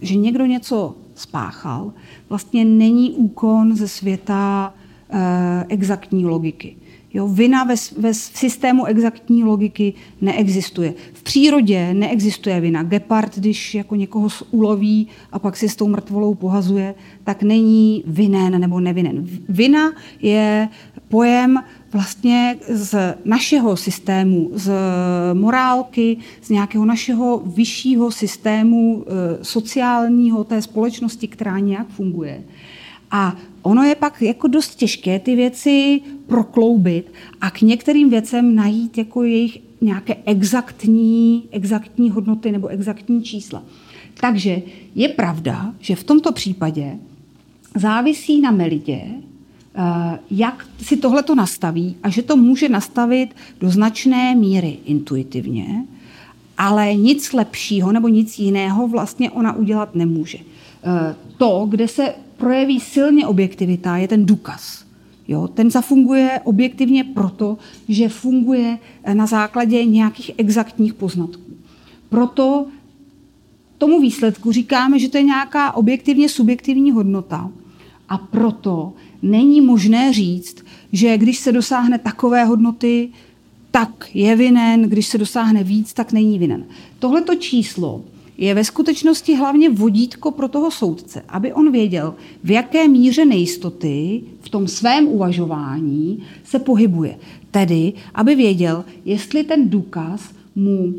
že někdo něco spáchal, vlastně není úkon ze světa exaktní logiky. Jo, vina ve, ve systému exaktní logiky neexistuje. V přírodě neexistuje vina. Gepard, když jako někoho uloví a pak si s tou mrtvolou pohazuje, tak není vinen nebo nevinen. Vina je pojem vlastně z našeho systému, z morálky, z nějakého našeho vyššího systému eh, sociálního té společnosti, která nějak funguje. A ono je pak jako dost těžké ty věci prokloubit a k některým věcem najít jako jejich nějaké exaktní, exaktní hodnoty nebo exaktní čísla. Takže je pravda, že v tomto případě závisí na Melidě, eh, jak si tohle to nastaví a že to může nastavit do značné míry intuitivně, ale nic lepšího nebo nic jiného vlastně ona udělat nemůže. Eh, to, kde se projeví silně objektivita, je ten důkaz. Jo, ten zafunguje objektivně proto, že funguje na základě nějakých exaktních poznatků. Proto tomu výsledku říkáme, že to je nějaká objektivně subjektivní hodnota. A proto není možné říct, že když se dosáhne takové hodnoty, tak je vinen, když se dosáhne víc, tak není vinen. Tohleto číslo je ve skutečnosti hlavně vodítko pro toho soudce, aby on věděl, v jaké míře nejistoty v tom svém uvažování se pohybuje. Tedy, aby věděl, jestli ten důkaz mu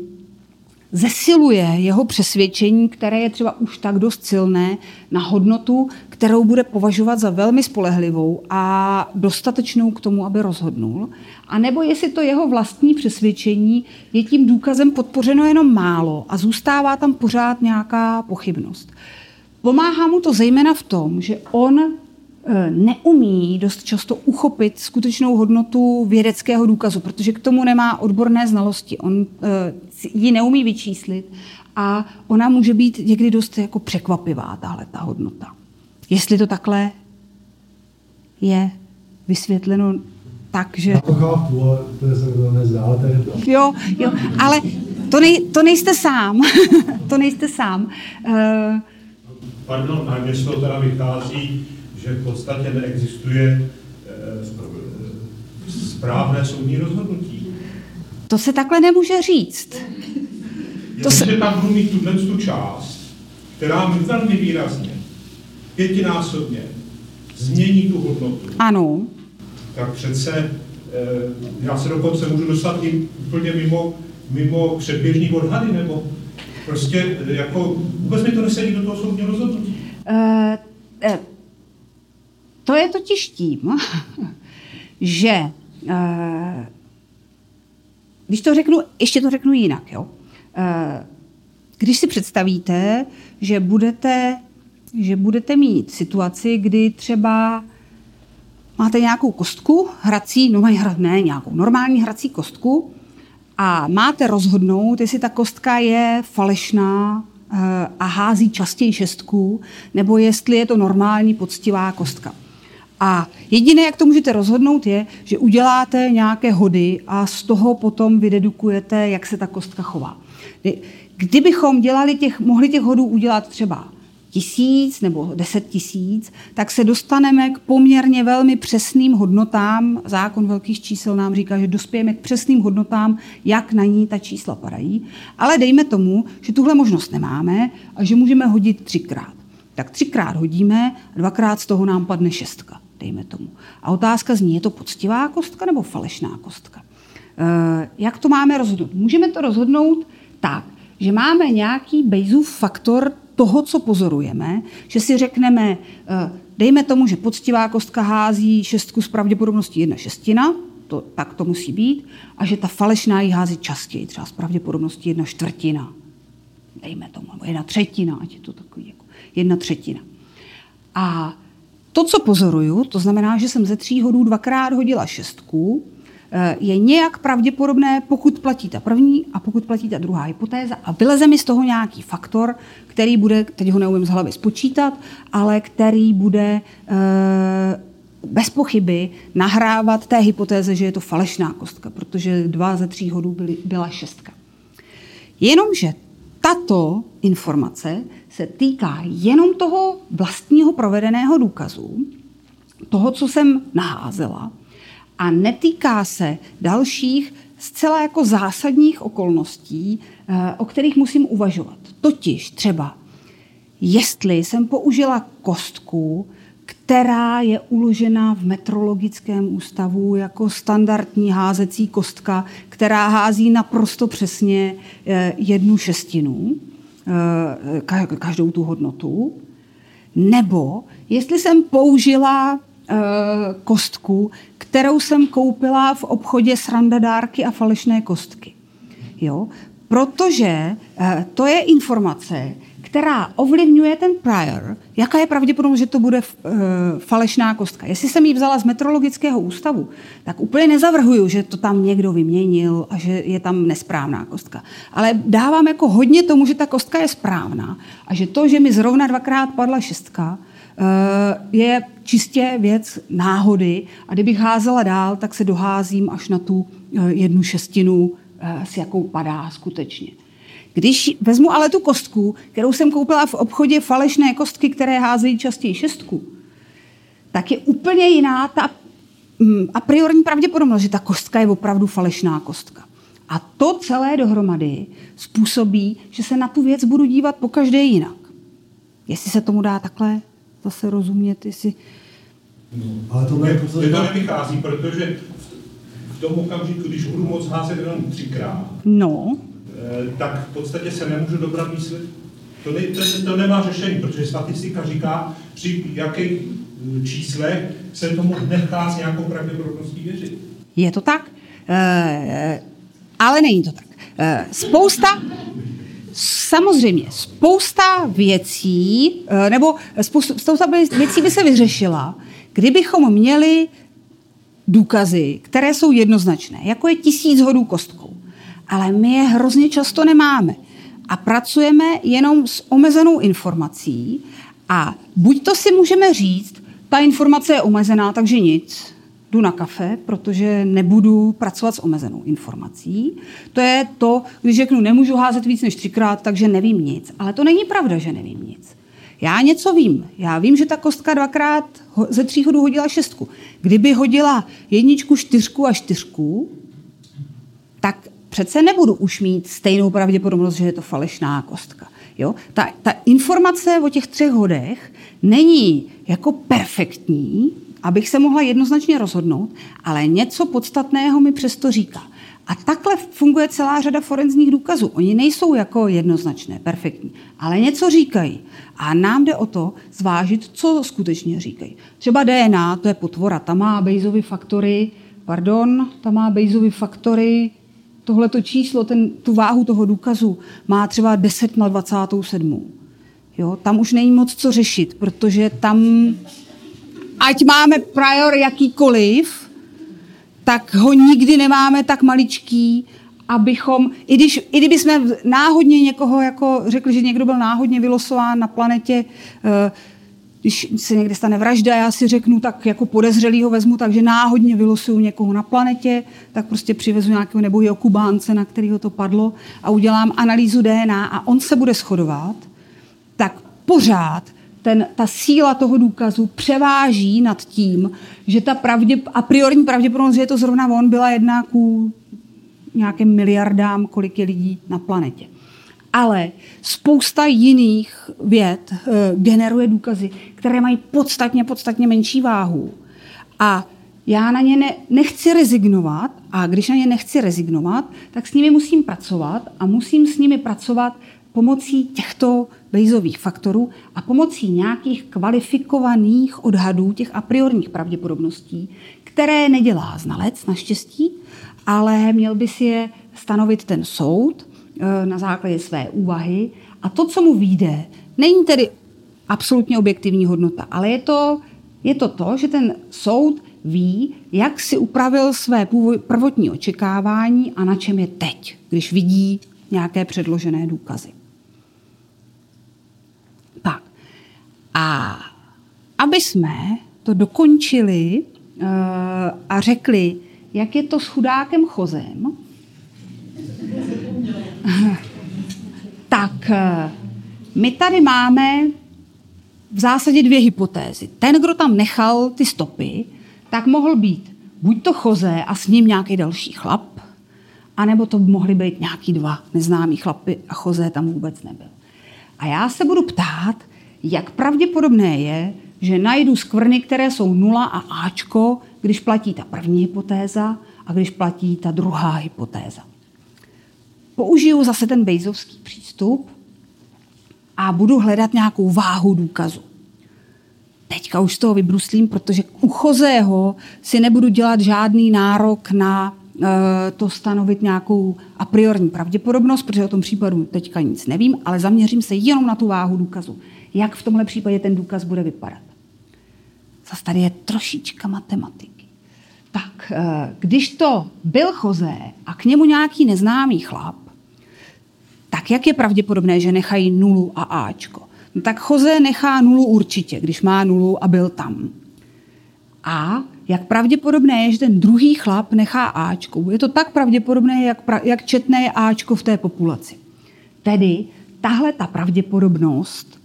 zesiluje jeho přesvědčení, které je třeba už tak dost silné, na hodnotu, kterou bude považovat za velmi spolehlivou a dostatečnou k tomu, aby rozhodnul. A nebo jestli to jeho vlastní přesvědčení je tím důkazem podpořeno jenom málo a zůstává tam pořád nějaká pochybnost. Pomáhá mu to zejména v tom, že on neumí dost často uchopit skutečnou hodnotu vědeckého důkazu, protože k tomu nemá odborné znalosti. On eh, ji neumí vyčíslit a ona může být někdy dost jako překvapivá, tahle ta hodnota. Jestli to takhle je vysvětleno tak, že... Já to chápu, ale to je se nezdá, ale to je to. Jo, jo, ale to, nej, to nejste sám. to nejste sám. Uh... Pardon, z toho teda vychází, že v podstatě neexistuje eh, správné soudní rozhodnutí. To se takhle nemůže říct. To se... tam budu mít tuhle tu část, která mi velmi výrazně, pětinásobně, změní tu hodnotu. Ano. Tak přece eh, já se dokonce můžu dostat i úplně mimo, mimo předběžní odhady, nebo prostě eh, jako vůbec mi to nesedí do toho soudního rozhodnutí. Uh, uh to je totiž tím, že eh, když to řeknu, ještě to řeknu jinak, jo. Eh, když si představíte, že budete, že budete mít situaci, kdy třeba máte nějakou kostku, hrací, no ne nějakou, normální hrací kostku a máte rozhodnout, jestli ta kostka je falešná eh, a hází častěji šestku, nebo jestli je to normální poctivá kostka. A jediné, jak to můžete rozhodnout, je, že uděláte nějaké hody a z toho potom vydedukujete, jak se ta kostka chová. Kdybychom dělali těch, mohli těch hodů udělat třeba tisíc nebo deset tisíc, tak se dostaneme k poměrně velmi přesným hodnotám. Zákon velkých čísel nám říká, že dospějeme k přesným hodnotám, jak na ní ta čísla padají. Ale dejme tomu, že tuhle možnost nemáme a že můžeme hodit třikrát. Tak třikrát hodíme, dvakrát z toho nám padne šestka dejme tomu. A otázka zní, je to poctivá kostka nebo falešná kostka? Eh, jak to máme rozhodnout? Můžeme to rozhodnout tak, že máme nějaký Bayesův faktor toho, co pozorujeme, že si řekneme, eh, dejme tomu, že poctivá kostka hází šestku s pravděpodobností jedna šestina, to, tak to musí být, a že ta falešná ji hází častěji, třeba s pravděpodobností jedna čtvrtina, dejme tomu, nebo jedna třetina, ať je to takový jako jedna třetina. A to, co pozoruju, to znamená, že jsem ze tří hodů dvakrát hodila šestku, eh, je nějak pravděpodobné, pokud platí ta první a pokud platí ta druhá hypotéza a vyleze mi z toho nějaký faktor, který bude, teď ho neumím z hlavy spočítat, ale který bude e, bez pochyby nahrávat té hypotéze, že je to falešná kostka, protože dva ze tří hodů byly, byla šestka. Jenomže tato informace se týká jenom toho vlastního provedeného důkazu, toho, co jsem naházela, a netýká se dalších zcela jako zásadních okolností, eh, o kterých musím uvažovat. Totiž třeba, jestli jsem použila kostku, která je uložena v metrologickém ústavu jako standardní házecí kostka, která hází naprosto přesně eh, jednu šestinu, každou tu hodnotu, nebo jestli jsem použila kostku, kterou jsem koupila v obchodě srandadárky a falešné kostky. Jo? Protože to je informace, která ovlivňuje ten prior, jaká je pravděpodobnost, že to bude uh, falešná kostka. Jestli jsem ji vzala z metrologického ústavu, tak úplně nezavrhuju, že to tam někdo vyměnil a že je tam nesprávná kostka. Ale dávám jako hodně tomu, že ta kostka je správná a že to, že mi zrovna dvakrát padla šestka, uh, je čistě věc náhody a kdybych házela dál, tak se doházím až na tu uh, jednu šestinu, s jakou padá skutečně. Když vezmu ale tu kostku, kterou jsem koupila v obchodě falešné kostky, které házejí častěji šestku, tak je úplně jiná ta mm, a priorní pravděpodobnost, že ta kostka je opravdu falešná kostka. A to celé dohromady způsobí, že se na tu věc budu dívat po každé jinak. Jestli se tomu dá takhle zase rozumět, jestli... No, ale to, mě, to nevychází, protože v tom okamžiku, když budu moc házet jenom třikrát, no. Eh, tak v podstatě se nemůžu dobrat výsledku. To, ne, to, to nemá řešení, protože statistika říká, při jakých eh, číslech se tomu nechá s nějakou pravděpodobností věřit. Je to tak? E, ale není to tak. E, spousta, samozřejmě, spousta věcí, nebo spousta věcí by se vyřešila, kdybychom měli důkazy, které jsou jednoznačné, jako je tisíc hodů kostkou ale my je hrozně často nemáme. A pracujeme jenom s omezenou informací a buď to si můžeme říct, ta informace je omezená, takže nic, jdu na kafe, protože nebudu pracovat s omezenou informací. To je to, když řeknu, nemůžu házet víc než třikrát, takže nevím nic. Ale to není pravda, že nevím nic. Já něco vím. Já vím, že ta kostka dvakrát ze tří hodů hodila šestku. Kdyby hodila jedničku, čtyřku a čtyřku, tak přece nebudu už mít stejnou pravděpodobnost, že je to falešná kostka. Jo? Ta, ta informace o těch třech hodech není jako perfektní, abych se mohla jednoznačně rozhodnout, ale něco podstatného mi přesto říká. A takhle funguje celá řada forenzních důkazů. Oni nejsou jako jednoznačné, perfektní, ale něco říkají. A nám jde o to zvážit, co skutečně říkají. Třeba DNA, to je potvora, ta má Bayesovy faktory, pardon, ta má Bayesovy faktory tohleto číslo, ten, tu váhu toho důkazu má třeba 10 na 27. Jo, tam už není moc co řešit, protože tam, ať máme prior jakýkoliv, tak ho nikdy nemáme tak maličký, abychom, i, když, i kdyby jsme náhodně někoho jako řekli, že někdo byl náhodně vylosován na planetě, uh, když se někde stane vražda, já si řeknu, tak jako podezřelý ho vezmu, takže náhodně vylosuju někoho na planetě, tak prostě přivezu nějakého nebo jeho kubánce, na kterého to padlo a udělám analýzu DNA a on se bude shodovat, tak pořád ten, ta síla toho důkazu převáží nad tím, že ta pravdě, a priorní pravděpodobnost, že je to zrovna on, byla jedna ku nějakým miliardám, kolik je lidí na planetě ale spousta jiných věd eh, generuje důkazy, které mají podstatně, podstatně menší váhu. A já na ně ne, nechci rezignovat a když na ně nechci rezignovat, tak s nimi musím pracovat a musím s nimi pracovat pomocí těchto Bayesových faktorů a pomocí nějakých kvalifikovaných odhadů těch a priorních pravděpodobností, které nedělá znalec naštěstí, ale měl by si je stanovit ten soud na základě své úvahy. A to, co mu vyjde, není tedy absolutně objektivní hodnota, ale je to, je to to, že ten soud ví, jak si upravil své prvotní očekávání a na čem je teď, když vidí nějaké předložené důkazy. Tak. A aby jsme to dokončili uh, a řekli, jak je to s chudákem chozem, eh, my tady máme v zásadě dvě hypotézy. Ten, kdo tam nechal ty stopy, tak mohl být buď to choze a s ním nějaký další chlap, anebo to mohly být nějaký dva neznámí chlapy a choze tam vůbec nebyl. A já se budu ptát, jak pravděpodobné je, že najdu skvrny, které jsou nula a Ačko, když platí ta první hypotéza a když platí ta druhá hypotéza. Použiju zase ten bejzovský přístup a budu hledat nějakou váhu důkazu. Teďka už z toho vybruslím, protože u Chozého si nebudu dělat žádný nárok na e, to stanovit nějakou a priorní pravděpodobnost, protože o tom případu teďka nic nevím, ale zaměřím se jenom na tu váhu důkazu. Jak v tomhle případě ten důkaz bude vypadat. Zase tady je trošička matematiky. Tak, e, když to byl Choze a k němu nějaký neznámý chlap, tak jak je pravděpodobné, že nechají nulu a Ačko? No tak Choze nechá nulu určitě, když má nulu a byl tam. A jak pravděpodobné je, že ten druhý chlap nechá Ačko? Je to tak pravděpodobné, jak, pra, jak četné je Ačko v té populaci. Tedy tahle ta pravděpodobnost,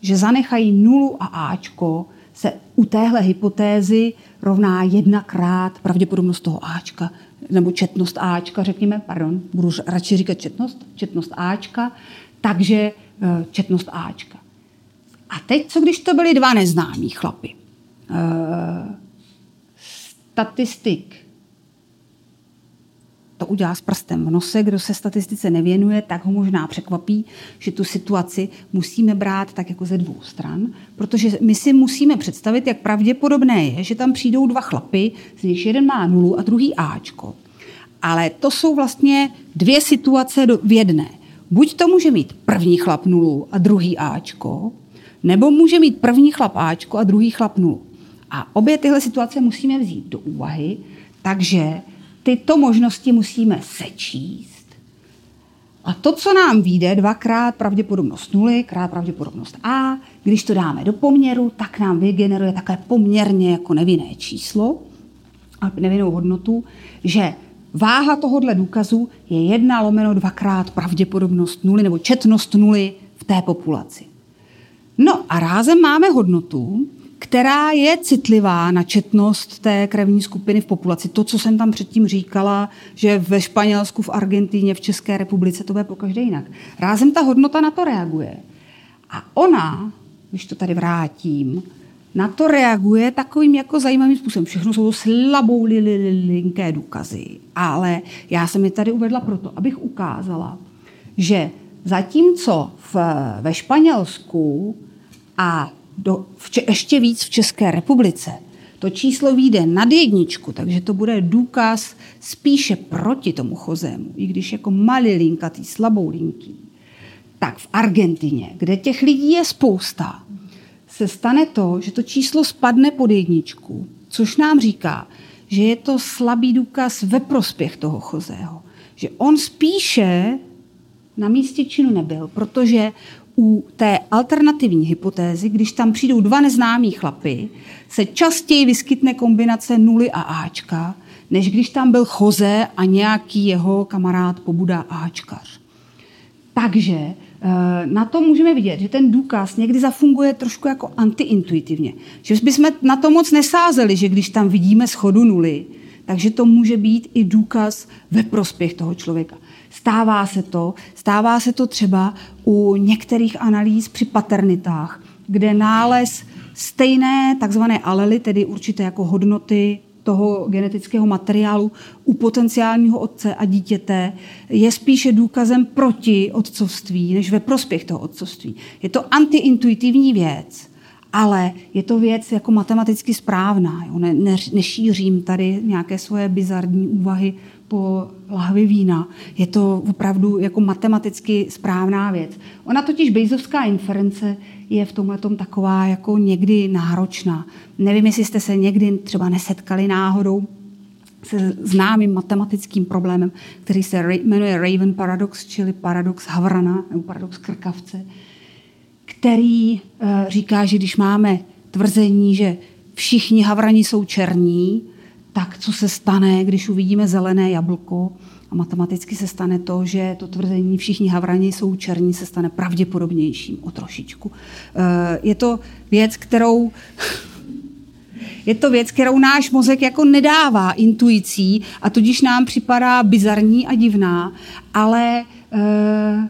že zanechají nulu a Ačko, se u téhle hypotézy rovná jednakrát pravděpodobnost toho Ačka, nebo četnost Ačka, řekněme, pardon, budu radši říkat četnost, četnost Ačka, takže eh, četnost Ačka. A teď, co když to byly dva neznámí chlapy? Uh, statistik to udělá s prstem v nose. Kdo se statistice nevěnuje, tak ho možná překvapí, že tu situaci musíme brát tak jako ze dvou stran, protože my si musíme představit, jak pravděpodobné je, že tam přijdou dva chlapy, z nich jeden má nulu a druhý Ačko. Ale to jsou vlastně dvě situace v jedné. Buď to může mít první chlap nulu a druhý Ačko, nebo může mít první chlap Ačko a druhý chlap nulu. A obě tyhle situace musíme vzít do úvahy, takže tyto možnosti musíme sečíst. A to, co nám vyjde, dvakrát pravděpodobnost nuly, krát pravděpodobnost A, když to dáme do poměru, tak nám vygeneruje takové poměrně jako nevinné číslo, a nevinnou hodnotu, že váha tohohle důkazu je jedna lomeno dvakrát pravděpodobnost nuly nebo četnost nuly v té populaci. No a rázem máme hodnotu, která je citlivá na četnost té krevní skupiny v populaci. To, co jsem tam předtím říkala, že ve Španělsku, v Argentíně, v České republice to bude pokaždé jinak. Rázem ta hodnota na to reaguje. A ona, když to tady vrátím, na to reaguje takovým jako zajímavým způsobem. Všechno jsou to slabou linké důkazy. Ale já jsem je tady uvedla proto, abych ukázala, že zatímco v, ve Španělsku a do, v, ještě víc v České republice, to číslo vyjde nad jedničku, takže to bude důkaz spíše proti tomu chozému, i když jako malý linkatý, slabou linký. Tak v Argentině, kde těch lidí je spousta, se stane to, že to číslo spadne pod jedničku, což nám říká, že je to slabý důkaz ve prospěch toho chozého. Že on spíše na místě činu nebyl, protože u té alternativní hypotézy, když tam přijdou dva neznámí chlapy, se častěji vyskytne kombinace nuly a Ačka, než když tam byl Choze a nějaký jeho kamarád pobuda Ačkař. Takže eh, na to můžeme vidět, že ten důkaz někdy zafunguje trošku jako antiintuitivně. Že bychom na to moc nesázeli, že když tam vidíme schodu nuly, takže to může být i důkaz ve prospěch toho člověka. Stává se to, stává se to třeba u některých analýz při paternitách, kde nález stejné takzvané alely, tedy určité jako hodnoty toho genetického materiálu u potenciálního otce a dítěte je spíše důkazem proti otcovství, než ve prospěch toho otcovství. Je to antiintuitivní věc, ale je to věc jako matematicky správná. Jo? Ne, ne, nešířím tady nějaké svoje bizarní úvahy po lahvi vína. Je to opravdu jako matematicky správná věc. Ona totiž bejzovská inference je v tomhle taková jako někdy náročná. Nevím, jestli jste se někdy třeba nesetkali náhodou se známým matematickým problémem, který se jmenuje Raven Paradox, čili paradox Havrana nebo paradox Krkavce, který eh, říká, že když máme tvrzení, že všichni Havrani jsou černí, tak co se stane, když uvidíme zelené jablko a matematicky se stane to, že to tvrzení všichni havrani jsou černí, se stane pravděpodobnějším o trošičku. Eh, je to věc, kterou Je to věc, kterou náš mozek jako nedává intuicí a tudíž nám připadá bizarní a divná, ale e,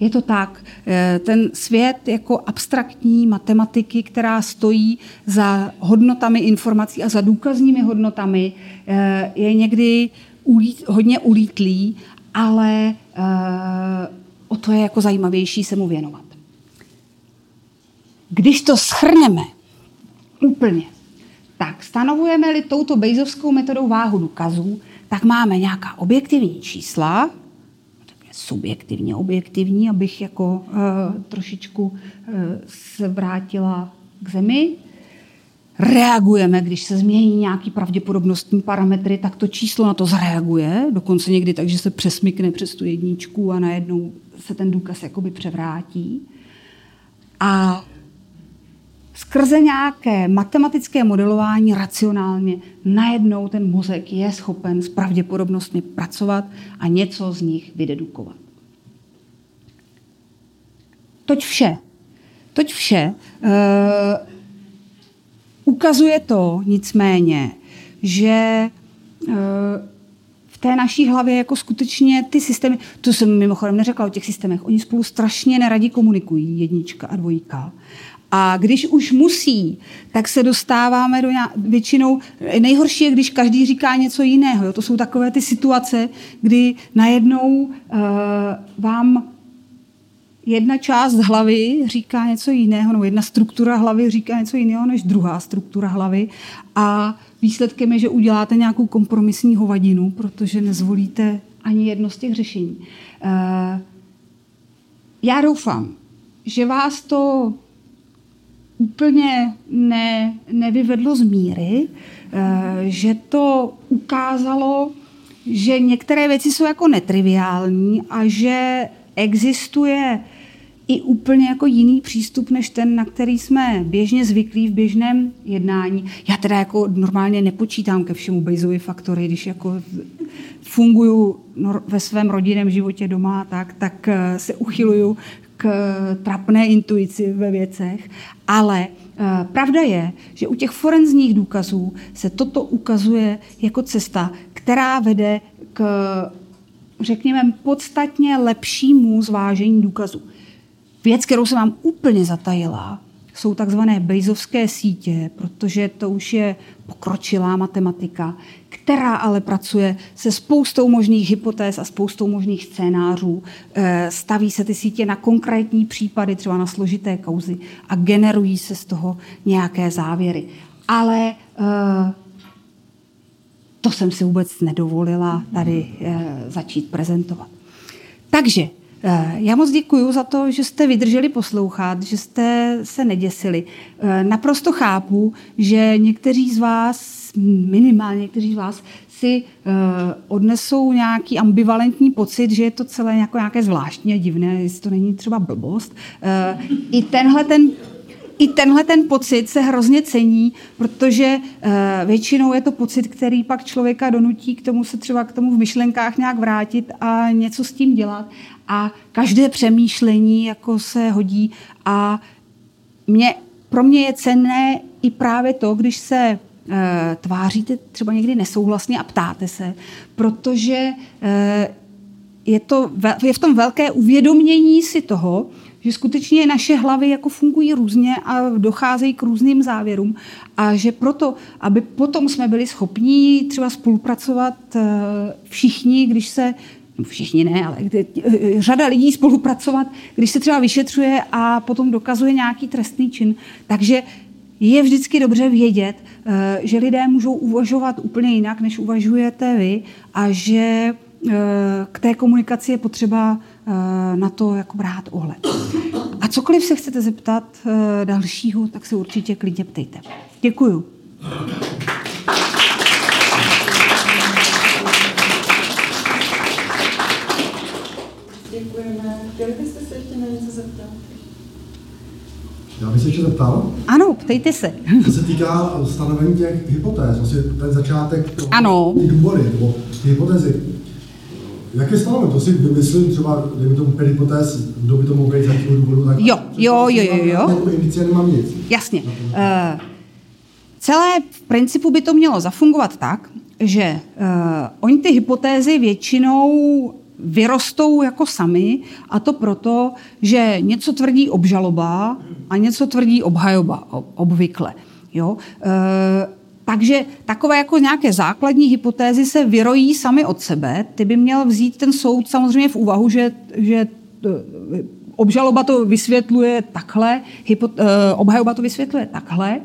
je to tak. Eh, ten svět jako abstraktní matematiky, která stojí za hodnotami informací a za důkazními hodnotami, eh, je někdy ulít, hodně ulítlý, ale o to je jako zajímavější se mu věnovat. Když to schrneme úplně, tak stanovujeme-li touto Bejzovskou metodou váhu důkazů, tak máme nějaká objektivní čísla, subjektivně objektivní, abych jako uh, trošičku uh, se vrátila k zemi. Reagujeme, když se změní nějaký pravděpodobnostní parametry, tak to číslo na to zareaguje, dokonce někdy tak, že se přesmykne přes tu jedničku a najednou se ten důkaz jakoby převrátí. A skrze nějaké matematické modelování racionálně najednou ten mozek je schopen s pravděpodobnostmi pracovat a něco z nich vydedukovat. Toť vše. Toť vše. Uh, ukazuje to nicméně, že uh, v té naší hlavě jako skutečně ty systémy, to jsem mimochodem neřekla o těch systémech, oni spolu strašně neradí komunikují, jednička a dvojka. A když už musí, tak se dostáváme do nějak, většinou, nejhorší je, když každý říká něco jiného. Jo? To jsou takové ty situace, kdy najednou uh, vám jedna část hlavy říká něco jiného, nebo jedna struktura hlavy říká něco jiného než druhá struktura hlavy a výsledkem je, že uděláte nějakou kompromisní hovadinu, protože nezvolíte ani jedno z těch řešení. Uh, já doufám, že vás to úplně ne, nevyvedlo z míry, eh, že to ukázalo, že některé věci jsou jako netriviální a že existuje i úplně jako jiný přístup, než ten, na který jsme běžně zvyklí v běžném jednání. Já teda jako normálně nepočítám ke všemu Bayesovy faktory, když jako funguju ve svém rodinném životě doma, tak, tak eh, se uchyluju k trapné intuici ve věcech, ale eh, Pravda je, že u těch forenzních důkazů se toto ukazuje jako cesta, která vede k, řekněme, podstatně lepšímu zvážení důkazů. Věc, kterou jsem vám úplně zatajila, jsou takzvané Bayesovské sítě, protože to už je pokročilá matematika, která ale pracuje se spoustou možných hypotéz a spoustou možných scénářů. Eh, staví se ty sítě na konkrétní případy, třeba na složité kauzy a generují se z toho nějaké závěry. Ale eh, to jsem si vůbec nedovolila tady eh, začít prezentovat. Takže já moc děkuji za to, že jste vydrželi poslouchat, že jste se neděsili. Naprosto chápu, že někteří z vás minimálně někteří z vás si uh, odnesou nějaký ambivalentní pocit, že je to celé jako nějaké zvláštní a divné, jestli to není třeba blbost. Uh, I tenhle ten i tenhle ten pocit se hrozně cení, protože uh, většinou je to pocit, který pak člověka donutí k tomu se třeba k tomu v myšlenkách nějak vrátit a něco s tím dělat. A každé přemýšlení jako se hodí a mě, pro mě je cenné i právě to, když se tváříte třeba někdy nesouhlasně a ptáte se, protože eh, je, to, je v tom velké uvědomění si toho, že skutečně naše hlavy jako fungují různě a docházejí k různým závěrům a že proto, aby potom jsme byli schopní třeba spolupracovat eh, všichni, když se no všichni ne, ale řada lidí spolupracovat, když se třeba vyšetřuje a potom dokazuje nějaký trestný čin. Takže je vždycky dobře vědět, eh, že lidé můžou uvažovat úplně jinak, než uvažujete vy a že eh, k té komunikaci je potřeba eh, na to jako brát ohled. A cokoliv se chcete zeptat dalšího, tak se určitě klidně ptejte. Děkuju. Děkujeme. Chtěli byste se ještě na něco zeptat? Já bych se ještě zeptal. Ano, ptejte se. Co se týká stanovení těch hypotéz, vlastně ten začátek, toho, ano. ty důvody, nebo ty hypotézy. Jak je stanoveno? To si vymyslím třeba, dejme tomu pět hypotéz, kdo by to mohl být z jakého důvodu. Tak jo, jo, jo, jo, jo. Nebo indicie nemám nic. Jasně. Uh, celé v principu by to mělo zafungovat tak, že uh, oni ty hypotézy většinou vyrostou jako sami a to proto, že něco tvrdí obžaloba a něco tvrdí obhajoba obvykle. Jo? E, takže takové jako nějaké základní hypotézy se vyrojí sami od sebe. Ty by měl vzít ten soud samozřejmě v úvahu, že, že e, obžaloba to vysvětluje takhle, hypo, e, obhajoba to vysvětluje takhle.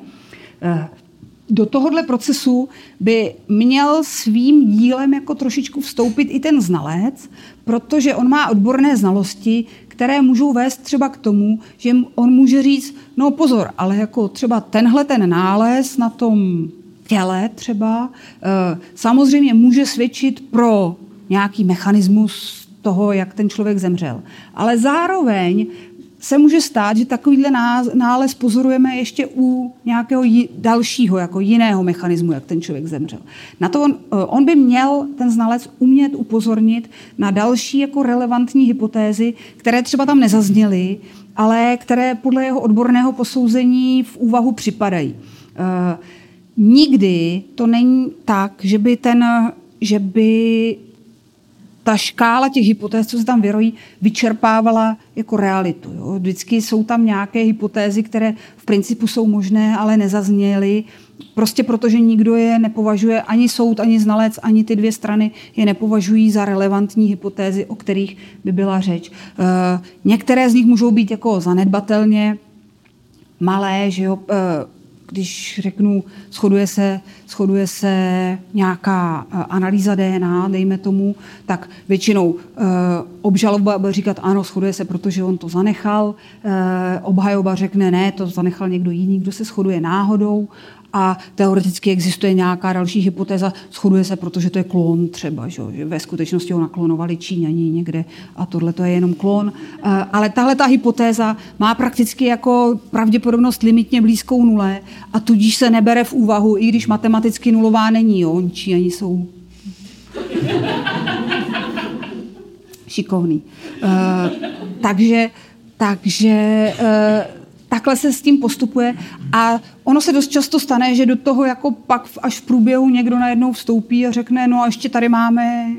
Do tohohle procesu by měl svým dílem jako trošičku vstoupit i ten znalec, protože on má odborné znalosti, které můžou vést třeba k tomu, že on může říct, no pozor, ale jako třeba tenhle ten nález na tom těle třeba eh, samozřejmě může svědčit pro nějaký mechanismus toho, jak ten člověk zemřel. Ale zároveň se může stát, že takovýhle nález pozorujeme ještě u nějakého dalšího, jako jiného mechanismu, jak ten člověk zemřel. Na to on, eh, on by měl, ten znalec, umět upozornit na další jako relevantní hypotézy, které třeba tam nezazněly, ale které podle jeho odborného posouzení v úvahu připadají. Uh, nikdy to není tak, že by ten, že by ta škála těch hypotéz, co se tam vyrojí, vyčerpávala jako realitu. Jo. Vždycky jsou tam nějaké hypotézy, které v principu jsou možné, ale nezazněly, prostě protože nikdo je nepovažuje, ani soud, ani znalec, ani ty dvě strany je nepovažují za relevantní hypotézy, o kterých by byla řeč. E, některé z nich můžou být jako zanedbatelně malé, že jo, e, když řeknu, shoduje se, shoduje se nějaká eh, analýza DNA, dejme tomu, tak většinou e, obžaloba bude říkat ano, shoduje se, protože on to zanechal, e, obhajoba řekne ne, to zanechal někdo jiný, kdo se shoduje náhodou a teoreticky existuje nějaká další hypotéza, shoduje se, protože to je klon třeba, že, že ve skutečnosti ho naklonovali Číňani někde a tohle to je jenom klon. Eh, ale tahle ta hypotéza má prakticky jako pravděpodobnost limitně blízkou nule a tudíž se nebere v úvahu, i když matematicky nulová není. Jo. Číňani jsou šikovný. Uh, takže takže uh, takhle se s tím postupuje a ono se dost často stane, že do toho jako pak až v průběhu někdo najednou vstoupí a řekne, no a ještě tady máme,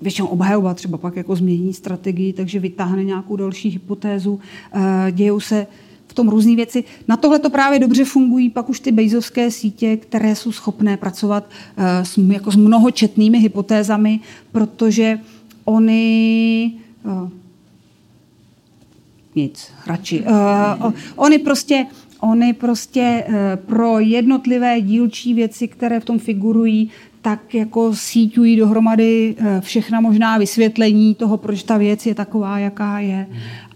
většinou obhajoba třeba pak jako změní strategii, takže vytáhne nějakou další hypotézu, eh, dějou se v tom různé věci. Na tohle to právě dobře fungují pak už ty bejzovské sítě, které jsou schopné pracovat eh, s, jako s mnohočetnými hypotézami, protože oni eh, nic, radši. Uh, oni prostě, oni prostě uh, pro jednotlivé dílčí věci, které v tom figurují, tak jako síťují dohromady uh, všechna možná vysvětlení toho, proč ta věc je taková, jaká je.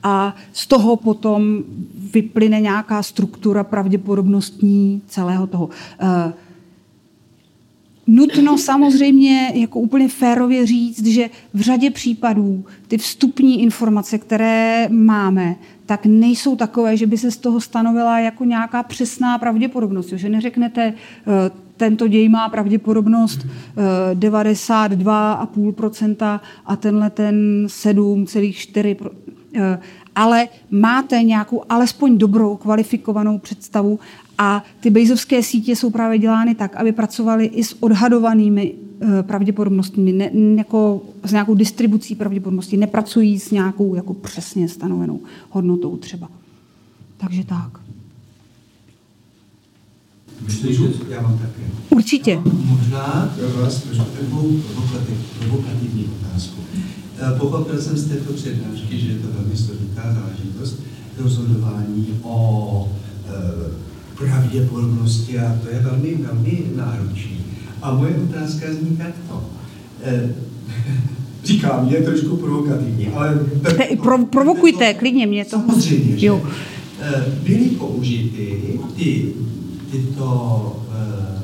A z toho potom vyplyne nějaká struktura pravděpodobnostní celého toho. Nutno samozřejmě jako úplně férově říct, že v řadě případů ty vstupní informace, které máme, tak nejsou takové, že by se z toho stanovila jako nějaká přesná pravděpodobnost. Že neřeknete, eh, tento děj má pravděpodobnost 92,5% eh, a tenhle ten 7,4%. Eh, ale máte nějakou alespoň dobrou kvalifikovanou představu a ty Bejzovské sítě jsou právě dělány tak, aby pracovaly i s odhadovanými eh, pravděpodobnostmi, ne, jako s nějakou distribucí pravděpodobností, nepracují s nějakou jako přesně stanovenou hodnotou třeba. Takže tak. Myslím, že já mám také. Určitě. Já mám možná pro vás takovou provokativní otázku. Eh, pochopil jsem z této přednášky, že je to velmi složitá záležitost rozhodování o e, pravděpodobnosti a to je velmi, velmi náročné. A moje otázka zní takto. E, říkám, je trošku provokativní, ale... Te, pro, provokujte, to, klidně mě to. Samozřejmě, že jo. E, byly použity ty, tyto, e,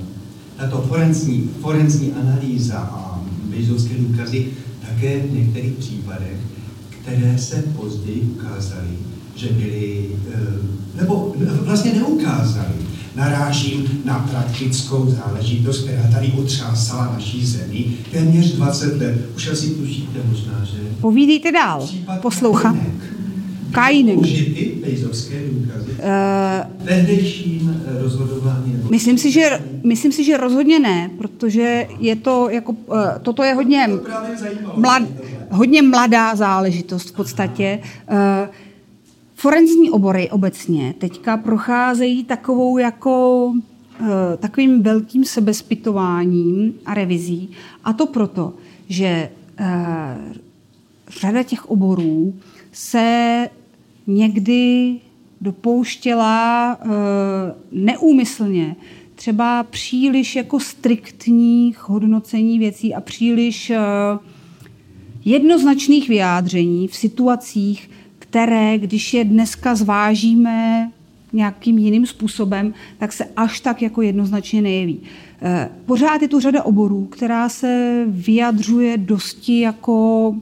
tato forenzní, forenzní analýza a bejzovské důkazy také v některých případech, které se později ukázaly, že byli, eh, nebo vlastně neukázali. Narážím na praktickou záležitost, která tady otřásala naší zemi téměř 20 let. Už asi tušíte možná, že... Povídejte dál, poslouchám. Použity bejzovské důkazy? Uh, Tehdejším rozhodování? Myslím, si, že, myslím si, že rozhodně ne, protože je to jako, uh, toto je hodně, To mlad, hodně mladá záležitost v podstatě. Uh, forenzní obory obecně teďka procházejí takovou jako uh, takovým velkým sebespitováním a revizí. A to proto, že uh, řada těch oborů se někdy dopouštěla uh, neúmyslně třeba příliš jako striktních hodnocení věcí a příliš jednoznačných vyjádření v situacích, které, když je dneska zvážíme nějakým jiným způsobem, tak se až tak jako jednoznačně nejeví. Eh, Pořád je tu řada oborů, která se vyjadřuje dosti jako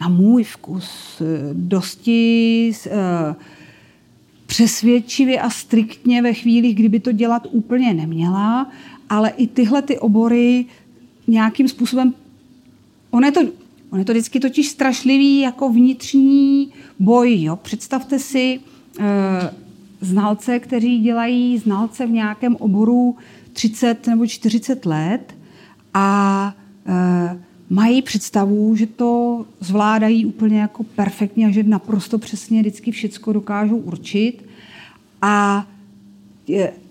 na můj vkus, eh, dosti eh, přesvědčivě a striktně ve chvíli, kdyby to dělat úplně neměla, ale i tyhle ty obory nějakým způsobem On je to, on je to vždycky totiž strašlivý jako vnitřní boj. Jo? Představte si e, znalce, kteří dělají znalce v nějakém oboru 30 nebo 40 let a e, mají představu, že to zvládají úplně jako perfektně a že naprosto přesně vždycky všecko dokážou určit. A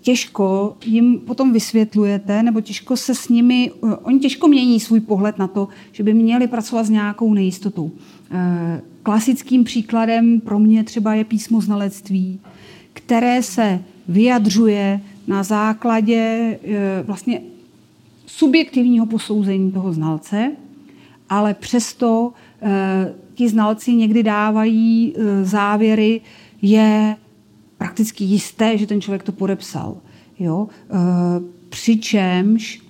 těžko jim potom vysvětlujete, nebo těžko se s nimi, oni těžko mění svůj pohled na to, že by měli pracovat s nějakou nejistotou. Klasickým příkladem pro mě třeba je písmo znalectví, které se vyjadřuje na základě vlastně subjektivního posouzení toho znalce, ale přesto ti znalci někdy dávají závěry, je prakticky jisté, že ten člověk to podepsal. Jo? E, přičemž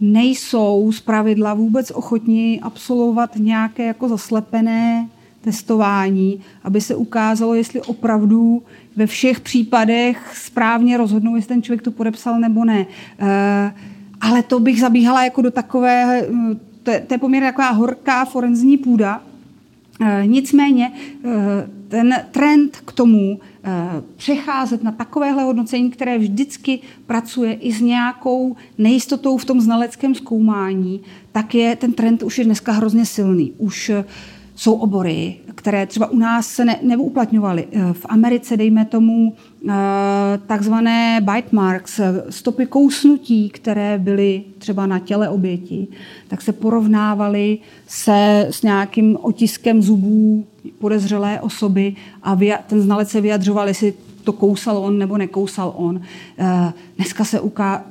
nejsou z pravidla vůbec ochotní absolvovat nějaké jako zaslepené testování, aby se ukázalo, jestli opravdu ve všech případech správně rozhodnou, jestli ten člověk to podepsal nebo ne. E, ale to bych zabíhala jako do takové, to je, to je poměrně taková horká forenzní půda. Nicméně ten trend k tomu přecházet na takovéhle hodnocení, které vždycky pracuje i s nějakou nejistotou v tom znaleckém zkoumání, tak je ten trend už je dneska hrozně silný. Už jsou obory, které třeba u nás se ne, neuplatňovaly. V Americe, dejme tomu, takzvané bite marks, stopy kousnutí, které byly třeba na těle oběti, tak se porovnávaly se s nějakým otiskem zubů podezřelé osoby a ten znalec se vyjadřoval, jestli to kousal on nebo nekousal on. Dneska se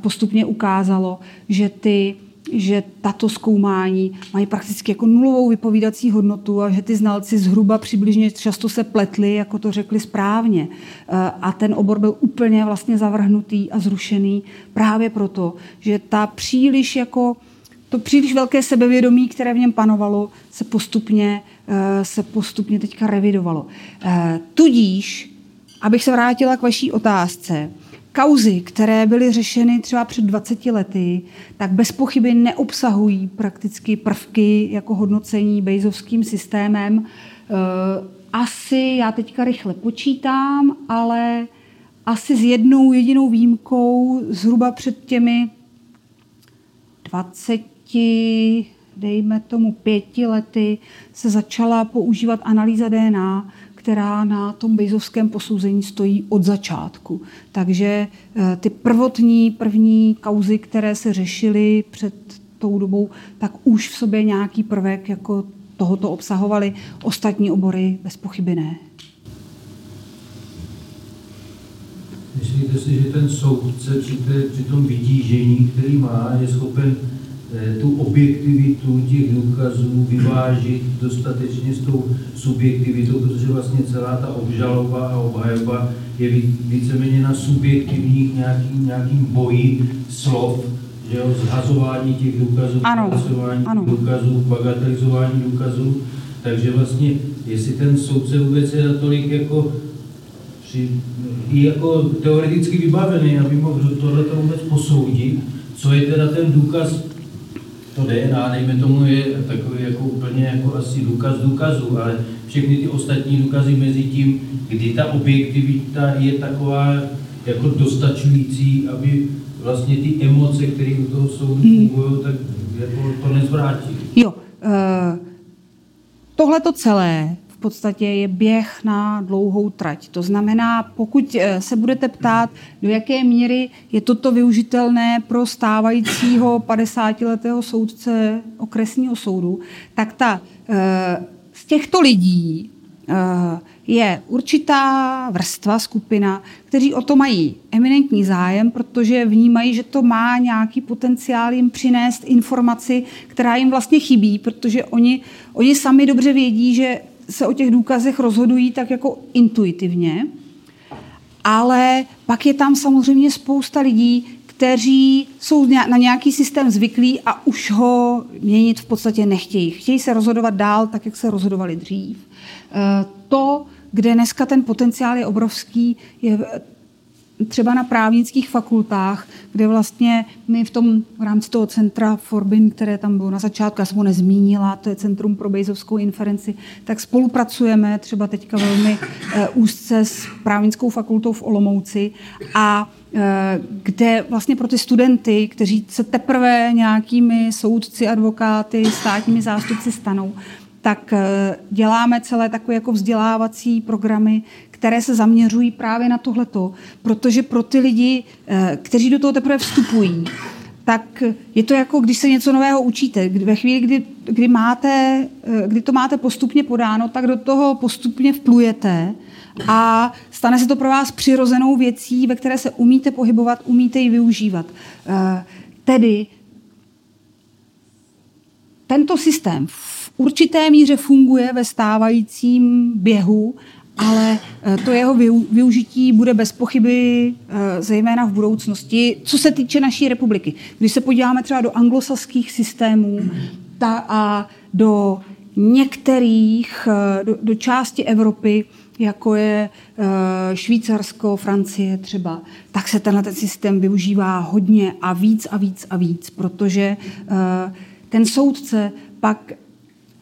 postupně ukázalo, že ty že tato zkoumání mají prakticky jako nulovou vypovídací hodnotu a že ty znalci zhruba přibližně často se pletli, jako to řekli správně. Eh, a ten obor byl úplně vlastně zavrhnutý a zrušený právě proto, že ta příliš jako to příliš velké sebevědomí, které v něm panovalo, se postupně, eh, se postupně teďka revidovalo. Eh, tudíž, abych se vrátila k vaší otázce, kauzy, které byly řešeny třeba před 20 lety, tak bez pochyby neobsahují prakticky prvky jako hodnocení bejzovským systémem. Eh, asi, já teďka rychle počítám, ale asi s jednou jedinou výjimkou zhruba před těmi 20, dejme tomu pěti lety, se začala používat analýza DNA, která na tom bejzovském posouzení stojí od začátku. Takže eh, ty prvotní, první kauzy, které se řešily před tou dobou, tak už v sobě nějaký prvek jako tohoto obsahovaly. Ostatní obory bez pochyby ne. Myslíte si, že ten soudce při, té, při tom vytížení, který má, je schopen tu objektivitu těch důkazů vyvážit dostatečně s tou subjektivitou, protože vlastně celá ta obžaloba a obhajoba je víceméně na subjektivních nějaký, nějakým boji slov, že jo, zhazování těch důkazů, ano, ano. důkazů, bagatelizování důkazů. Takže vlastně, jestli ten soudce vůbec je natolik jako při, i jako teoreticky vybavený, aby mohl tohle vůbec posoudit, co je teda ten důkaz to DNA, dejme tomu, je takový jako úplně jako asi důkaz důkazů, ale všechny ty ostatní důkazy mezi tím, kdy ta objektivita je taková jako dostačující, aby vlastně ty emoce, které u toho soudu Hmm. fungují, tak jako to nezvrátí. Jo, uh, tohle to celé podstatě je běh na dlouhou trať. To znamená, pokud eh, se budete ptát, do jaké míry je toto využitelné pro stávajícího 50-letého soudce okresního soudu, tak ta, eh, z těchto lidí eh, je určitá vrstva, skupina, kteří o to mají eminentní zájem, protože vnímají, že to má nějaký potenciál jim přinést informaci, která jim vlastně chybí, protože oni, oni sami dobře vědí, že se o těch důkazech rozhodují tak jako intuitivně, ale pak je tam samozřejmě spousta lidí, kteří jsou na nějaký systém zvyklí a už ho měnit v podstatě nechtějí. Chtějí se rozhodovat dál, tak jak se rozhodovali dřív. Eh, To, kde dneska ten potenciál je obrovský, je třeba na právnických fakultách, kde vlastně my v tom v rámci toho centra Forbin, které tam bylo na začátku, já jsem ho nezmínila, to je Centrum pro Bejzovskou inferenci, tak spolupracujeme třeba teďka velmi eh, úzce s právnickou fakultou v Olomouci a eh, kde vlastně pro ty studenty, kteří se teprve nějakými soudci, advokáty, státními zástupci stanou, tak eh, děláme celé takové jako vzdělávací programy, které se zaměřují právě na tohleto, protože pro ty lidi, eh, kteří do toho teprve vstupují, tak je to jako, když se něco nového učíte. Ve chvíli, kdy, kdy, máte, eh, kdy to máte postupně podáno, tak do toho postupně vplujete a stane se to pro vás přirozenou věcí, ve které se umíte pohybovat, umíte ji využívat. Eh, Tedy tento systém v určité míře funguje ve stávajícím běhu, ale eh, to jeho vyu- využití bude bez pochyby eh, zejména v budoucnosti, co se týče naší republiky. Když se podíváme třeba do anglosaských systémů ta, a do některých, eh, do, do části Evropy, jako je Švýcarsko, Francie třeba, tak se tenhle ten systém využívá hodně a víc a víc a víc, protože ten soudce pak,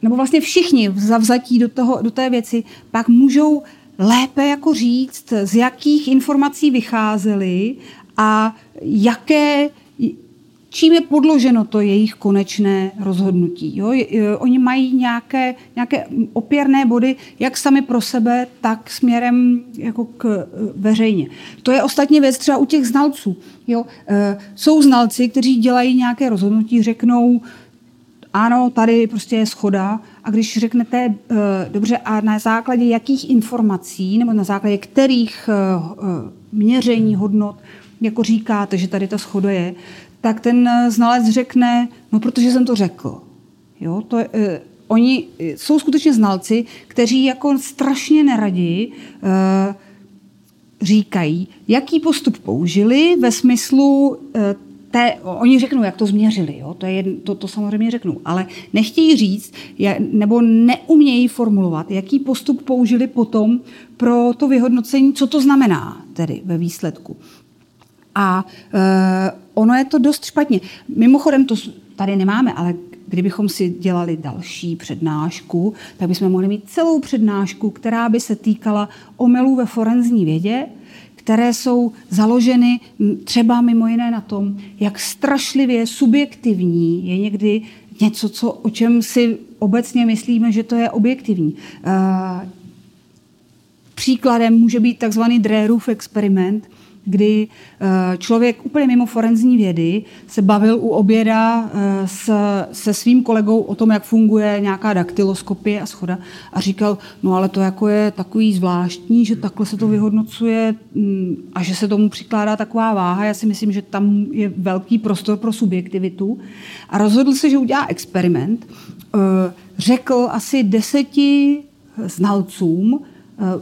nebo vlastně všichni zavzatí do, toho, do té věci, pak můžou lépe jako říct, z jakých informací vycházeli a jaké, čím je podloženo to jejich konečné rozhodnutí. Jo? Oni mají nějaké, nějaké opěrné body, jak sami pro sebe, tak směrem jako k eh, veřejně. To je ostatně věc třeba u těch znalců. Jo? Eh, Jsou znalci, kteří dělají nějaké rozhodnutí, řeknou, ano, tady prostě je schoda. A když řeknete, eh, dobře, a na základě jakých informací, nebo na základě kterých eh, eh, měření hodnot, jako říkáte, že tady ta schoda je, tak ten znalec řekne, no protože jsem to řekl. Jo, to, je, oni jsou skutečně znalci, kteří jako strašně neradi eh, říkají, jaký postup použili ve smyslu té, oni řeknou, jak to změřili, jo? To, je, to, to samozřejmě řeknou, ale nechtějí říct, nebo neumějí formulovat, jaký postup použili potom pro to vyhodnocení, co to znamená tedy ve výsledku. A e, ono je to dost špatně. Mimochodem, to tady nemáme, ale kdybychom si dělali další přednášku, tak bychom mohli mít celou přednášku, která by se týkala omylů ve forenzní vědě, které jsou založeny třeba mimo jiné na tom, jak strašlivě subjektivní je někdy něco, co, o čem si obecně myslíme, že to je objektivní. E, Příkladem může být takzvaný Drérův experiment, kdy eh, člověk úplně mimo forenzní vědy se bavil u oběda eh, s, se svým kolegou o tom, jak funguje nějaká daktyloskopie a schoda a říkal, no ale to jako je takový zvláštní, že takhle se to vyhodnocuje mm, a že se tomu přikládá taková váha. Já si myslím, že tam je velký prostor pro subjektivitu a rozhodl se, že udělá experiment. Eh, Řekl asi deseti znalcům,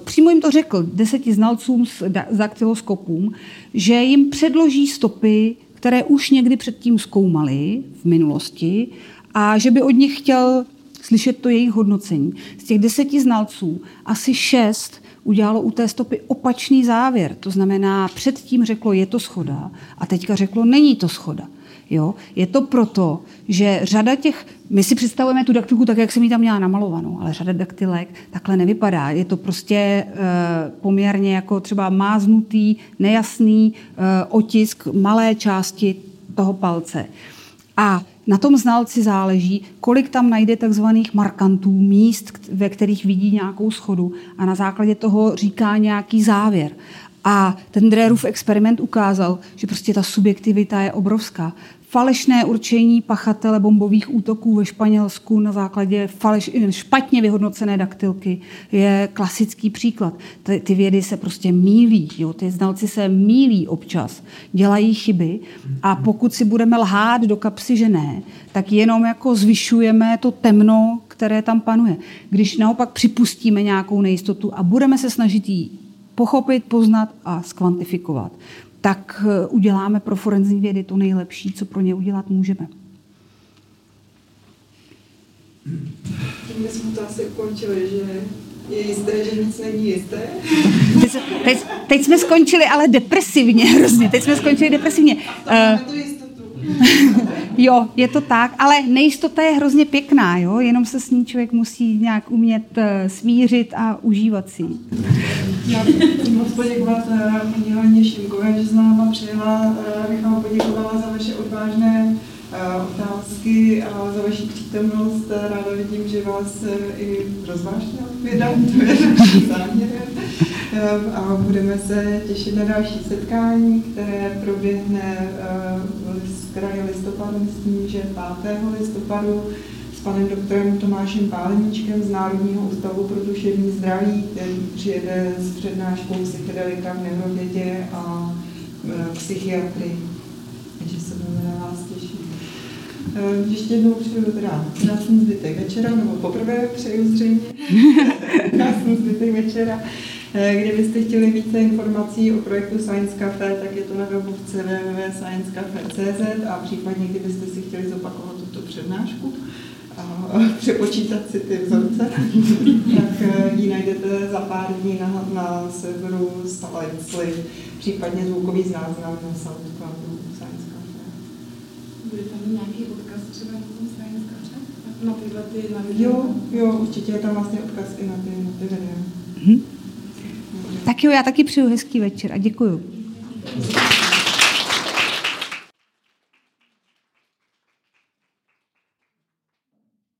Přímo jim to řekl deseti znalcům s daktyloskopům, že jim předloží stopy, které už někdy předtím zkoumali v minulosti a že by od nich chtěl slyšet to jejich hodnocení. Z těch deseti znalců asi šest udělalo u té stopy opačný závěr. To znamená, předtím řeklo, je to schoda a teďka řeklo, není to schoda. Jo? Je to proto, že řada těch, my si představujeme tu daktilku tak, jak jsem ji tam měla namalovanou, ale řada daktilek takhle nevypadá. Je to prostě e, poměrně jako třeba máznutý, nejasný e, otisk malé části toho palce. A na tom znalci záleží, kolik tam najde takzvaných markantů, míst, ve kterých vidí nějakou schodu a na základě toho říká nějaký závěr. A ten Drérův experiment ukázal, že prostě ta subjektivita je obrovská falešné určení pachatele bombových útoků ve Španělsku na základě faleš, špatně vyhodnocené daktilky je klasický příklad. Ty, ty vědy se prostě mílí, jo? ty znalci se mílí občas, dělají chyby a pokud si budeme lhát do kapsy, že ne, tak jenom jako zvyšujeme to temno, které tam panuje. Když naopak připustíme nějakou nejistotu a budeme se snažit ji pochopit, poznat a skvantifikovat, tak eh, uděláme pro forenzní vědy to nejlepší, co pro ně udělat můžeme. My jsme to asi ukončili, že je jisté, že nic není jisté. Teď, teď, teď jsme skončili ale depresivně hrozně. Teď jsme skončili depresivně. Uh. Jo, je to tak, ale nejistota je hrozně pěkná, jo? jenom se s ní člověk musí nějak umět uh, smířit a užívat si Já chci moc poděkovat uh, paní Haně Šimkové, že z náma přijela. Uh, bych vám poděkovala za vaše odvážné otázky a za vaši přítomnost. Ráda vidím, že vás i rozvážně odpovědám, to je záměrem. A budeme se těšit na další setkání, které proběhne v kraji listopadu, myslím, že 5. listopadu s panem doktorem Tomášem Páleníčkem z Národního ústavu pro duševní zdraví, který přijede s přednáškou psychedelika v neurovědě a psychiatrii. Takže se budeme na vás těšit. Ještě jednou přeju teda krásný zbytek večera, nebo poprvé přeju zřejmě krásný zbytek večera. Kdybyste chtěli více informací o projektu Science Cafe, tak je to na webu www.sciencecafe.cz a případně, kdybyste si chtěli zopakovat tuto přednášku a přepočítat si ty vzorce, tak ji najdete za pár dní na, na serveru Science případně zvukový záznam na SoundCloudu. Bude tam nějaký odkaz třeba na tom Science? Na tyhle ty na Jo, jo, určitě je tam vlastně odkaz i na ty, na ty videa. Hmm. Tak jo, já taky přeju hezký večer a děkuju.